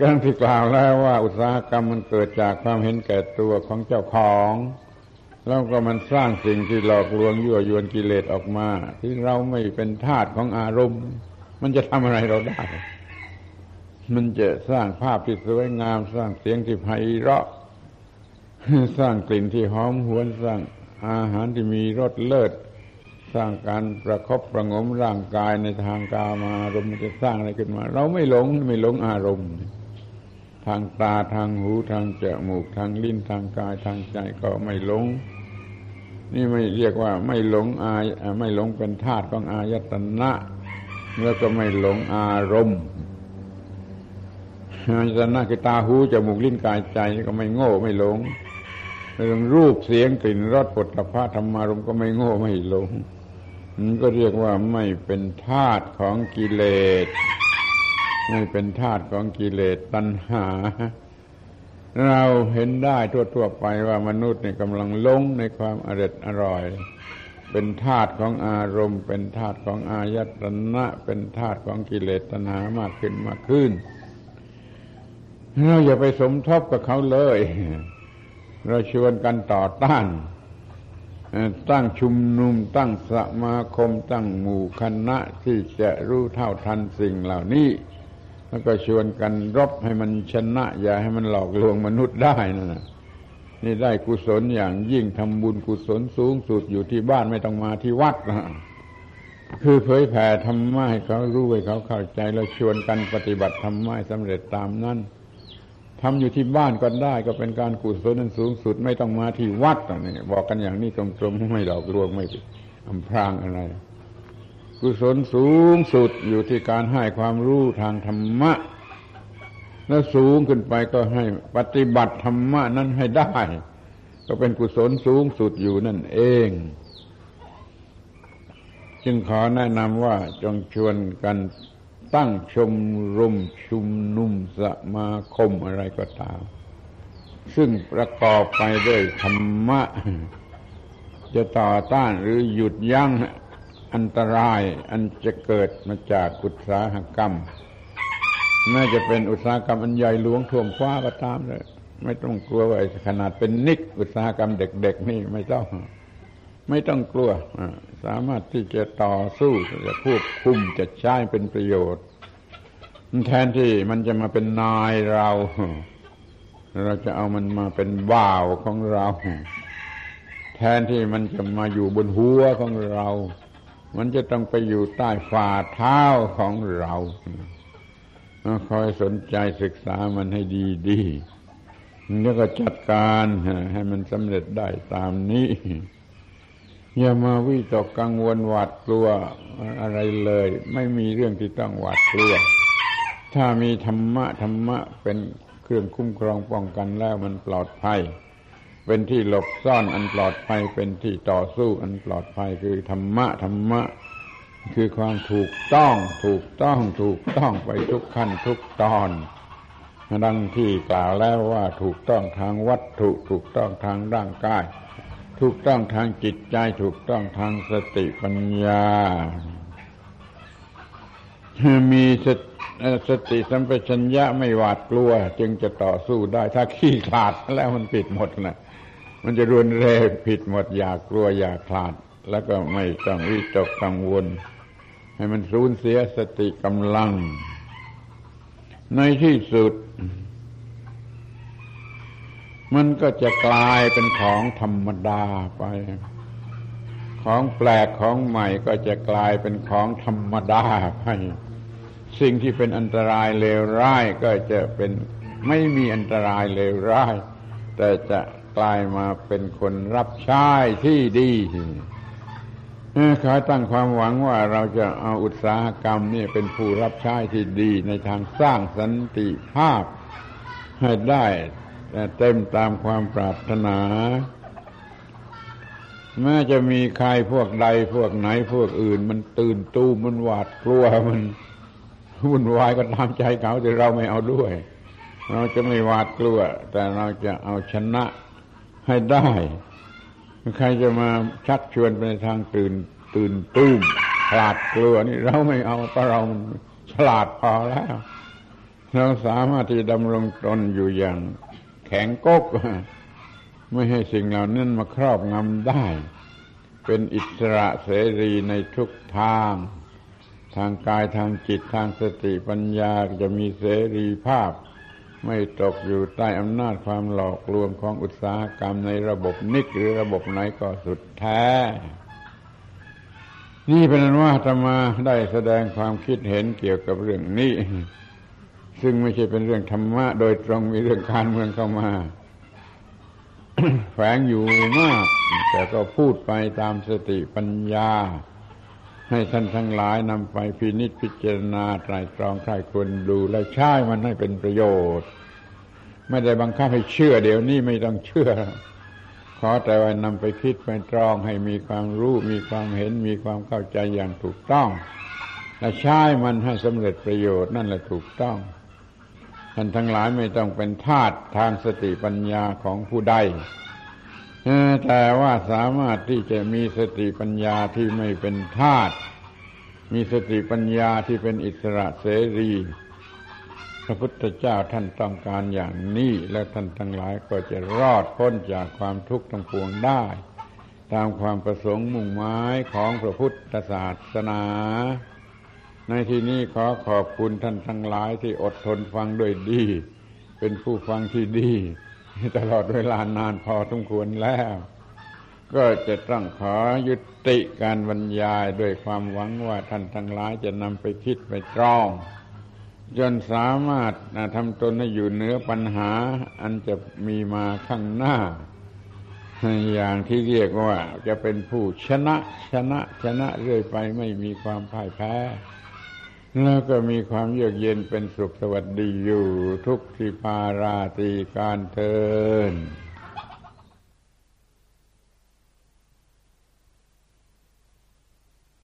การที่กล่าวแล้วว่าอุตสาหกรรมมันเกิดจากความเห็นแก่ตัวของเจ้าของ แล้วก็มันสร้างสิ่งที่หลอกลวงยั่วยวนกิเลสออกมา ที่เราไม่เป็นทาสของอารมณ์ มันจะทำอะไรเราได้ มันจะสร้างภาพที่สวยงาม สร้างเสียงที่ไพเราะ สร้างกลิ่นที่หอมหวนสร้างอาหารที่มีรสเลิศ สร้างการประครบประงมร่างกายในทางกามารมณ์จะสร้างอะไรขึ้นมา เราไม่หลงไม่หลงอารมณ์ ทางตาทางหูทางจมูกทางลิ้นทางกายทางใจก็ไม่หลง นี่ไม่เรียกว่าไม่หลงอายไม่หลงเป็นธาตุของอายตนะแล้วก็ไม่หลงอารมณ์อายตนะคือตาหูจมูกลิ้นกายใจก็ไม่โง่ไม่หลงเรื่องรูปเสียงกลิ่นรสปุถะพะธรรมารมก็ไม่โง่ไม่หลง มันก็เรียกว่าไม่เป็นธาตุของกิเลส ไม่เป็นธาตุของกิเลสตัณหา เราเห็นได้ทั่วๆไปว่ามนุษย์เนี่ยกำลังลงในความอร็ดอร่อย เป็นธาตุของอารมณ์ เป็นธาตุของอายตนะ เป็นธาตุของกิเลสตัณหามากขึ้นมากขึ้นเราอย่าไปสมทบกับเขาเลย เราชวนกันต่อต้าน ตั้งชุมนุมตั้งสมาคมตั้งหมู่คณะที่จะรู้เท่าทันสิ่งเหล่านี้ แล้วก็ชวนกันรบให้มันชนะ อย่าให้มันหลอกลวงมนุษย์ได้นั่นนะนี่ได้กุศลอย่างยิ่งทำบุญกุศลสูงสุดอยู่ที่บ้านไม่ต้องมาที่วัดนะคือเผยแผ่ธรรมะให้เขารู้ให้เขาเข้าใจแล้วชวนกันปฏิบัติธรรมะสำเร็จตามนั้น ทำอยู่ที่บ้านก็ได้ก็เป็นการกุศลนั้นสูงสุด ไม่ต้องมาที่วัดนี่บอกกันอย่างนี้ตรงๆไม่หลอกลวงไม่อำพรางอะไร กุศลสูงสุดอยู่ที่การให้ความรู้ทางธรรมะ แล้วสูงขึ้นไปก็ให้ปฏิบัติธรรมะนั้นให้ได้ ก็เป็นกุศลสูงสุดอยู่นั่นเอง จึงขอแนะนำว่าจงชวนกัน ตั้งชมรมชุมนุมสมาคมอะไรก็ตาม ซึ่งประกอบไปด้วยธรรมะ จะต่อต้านหรือหยุดยั้งอันตรายอันจะเกิดมาจากอุตสาหกรรมแม้จะเป็นอุตสาหกรรมอันใหญ่หลวงท่วมฟ้าก็ตามเลยไม่ต้องกลัวว่าขนาดเป็นนิกอุตสาหกรรมเด็ก ๆ นี่ไม่ต้อง ไม่ต้องกลัว สามารถที่จะต่อสู้จะควบคุมจะใช้เป็นประโยชน์ แทนที่มันจะมาเป็นนายเรา เราจะเอามันมาเป็นบ่าวของเรา แทนที่มันจะมาอยู่บนหัวของเรา มันจะต้องไปอยู่ใต้ฝ่าเท้าของเราคอยสนใจศึกษามันให้ดีดีแล้วก็จัดการให้มันสำเร็จได้ตามนี้ อย่ามาวิตกกังวลหวาดกลัวอะไรเลย ไม่มีเรื่องที่ต้องหวาดกลัว ถ้ามีธรรมะธรรมะเป็นเครื่องคุ้มครองป้องกันแล้วมันปลอดภัย เป็นที่หลบซ่อนอันปลอดภัย เป็นที่ต่อสู้อันปลอดภัยคือธรรมะธรรมะ คือความถูกต้อง ถูกต้องถูกต้องไปทุกขั้นทุกตอนดังที่กล่าวแล้วว่าถูกต้องทางวัตถุ ถูกต้องทางร่างกาย ถูกต้องทางจิตใจถูกต้องทางสติปัญญา มีสสติสัมปชัญญะไม่หวาดกลัว จึงจะต่อสู้ได้ ถ้าขี้ขลาดแล้วมันปิดหมดนะมันจะรวนเรผิดหมดอยากกลัวอยากขลาด แล้วก็ไม่ต้องวิตกกังวล ให้มันสูญเสียสติกำลัง ในที่สุด มันก็จะกลายเป็นของธรรมดาไป ของแปลกของใหม่ก็จะกลายเป็นของธรรมดาไป สิ่งที่เป็นอันตรายเลวร้ายก็จะเป็นไม่มีอันตรายเลวร้าย แต่จะกลายมาเป็นคนรับใช้ที่ดีขอตั้งความหวังว่าเราจะเอาอุตสาหกรรมนี่เป็นผู้รับใช้ที่ดีในทางสร้างสันติภาพให้ได้ เต็มตามความปรารถนา แม้จะมีใครพวกใดพวกไหนพวกอื่น มันตื่นตู้มันหวาดกลัวมันวุ่นวายก็ตามใจเขาแต่เราไม่เอาด้วย เราจะไม่หวาดกลัว แต่เราจะเอาชนะให้ได้ ใครจะมาชักชวนไปในทางตื่นตื่นตู้มฉลาดกลัวนี่เราไม่เอาเพราะเราฉลาดพอแล้ว เราสามารถที่ดำรงตนอยู่อย่าง แข็งกกไม่ให้สิ่งเหล่านั้นมาครอบงำได้ เป็นอิสระเสรีในทุกทาง ทางกายทางจิตทางสติปัญญาจะมีเสรีภาพ ไม่ตกอยู่ใต้อำนาจความหลอกลวงของอุตสาหกรรมในระบบนิกหรือระบบไหนก็สุดแท้ นี่เป็นนั้นว่าธรรมาได้แสดงความคิดเห็นเกี่ยวกับเรื่องนี้ ซึ่งไม่ใช่เป็นเรื่องธรรมะ โดยตรงมีเรื่องการเมืองเข้ามา แฝงอยู่มาก แต่ก็พูดไปตามสติปัญญา ให้ท่านทั้งหลายนำไปพินิจพิจารณาไตรตรองใครควรดูและใช้มันให้เป็นประโยชน์ ไม่ได้บังคับให้เชื่อ เดี๋ยวนี้ไม่ต้องเชื่อ ขอแต่ว่านำไปคิดไปตรองให้มีความรู้ มีความเห็นมีความเข้าใจอย่างถูกต้อง และใช้มันให้สำเร็จประโยชน์นั่นแหละถูกต้อง ท่านทั้งหลายไม่ต้องเป็นทาสทางสติปัญญาของผู้ใดแต่ว่าสามารถที่จะมีสติปัญญาที่ไม่เป็นทาสมีสติปัญญาที่เป็นอิสระเสรี พระพุทธเจ้าท่านต้องการอย่างนี้ และท่านทั้งหลายก็จะรอดพ้นจากความทุกข์ทั้งปวงได้ ตามความประสงค์มุ่งหมายของพระพุทธศาสนา ในที่นี้ขอขอบคุณท่านทั้งหลายที่อดทนฟังด้วยดี เป็นผู้ฟังที่ดี ตลอดเวลานานพอสมควรแล้ว ก็จะต้องขอยุติการบรรยายด้วยความหวังว่าท่านทั้งหลายจะนำไปคิดไปตรอง จนสามารถทำตนให้อยู่เหนือปัญหา อันจะมีมาข้างหน้า อย่างที่เรียกว่าจะเป็นผู้ชนะชนะชนะเรื่อยไปไม่มีความพ่ายแพ้ แล้วก็มีความเยือกเย็นเป็นสุขสวัสดีอยู่ทุกสิปาราตีการเทิน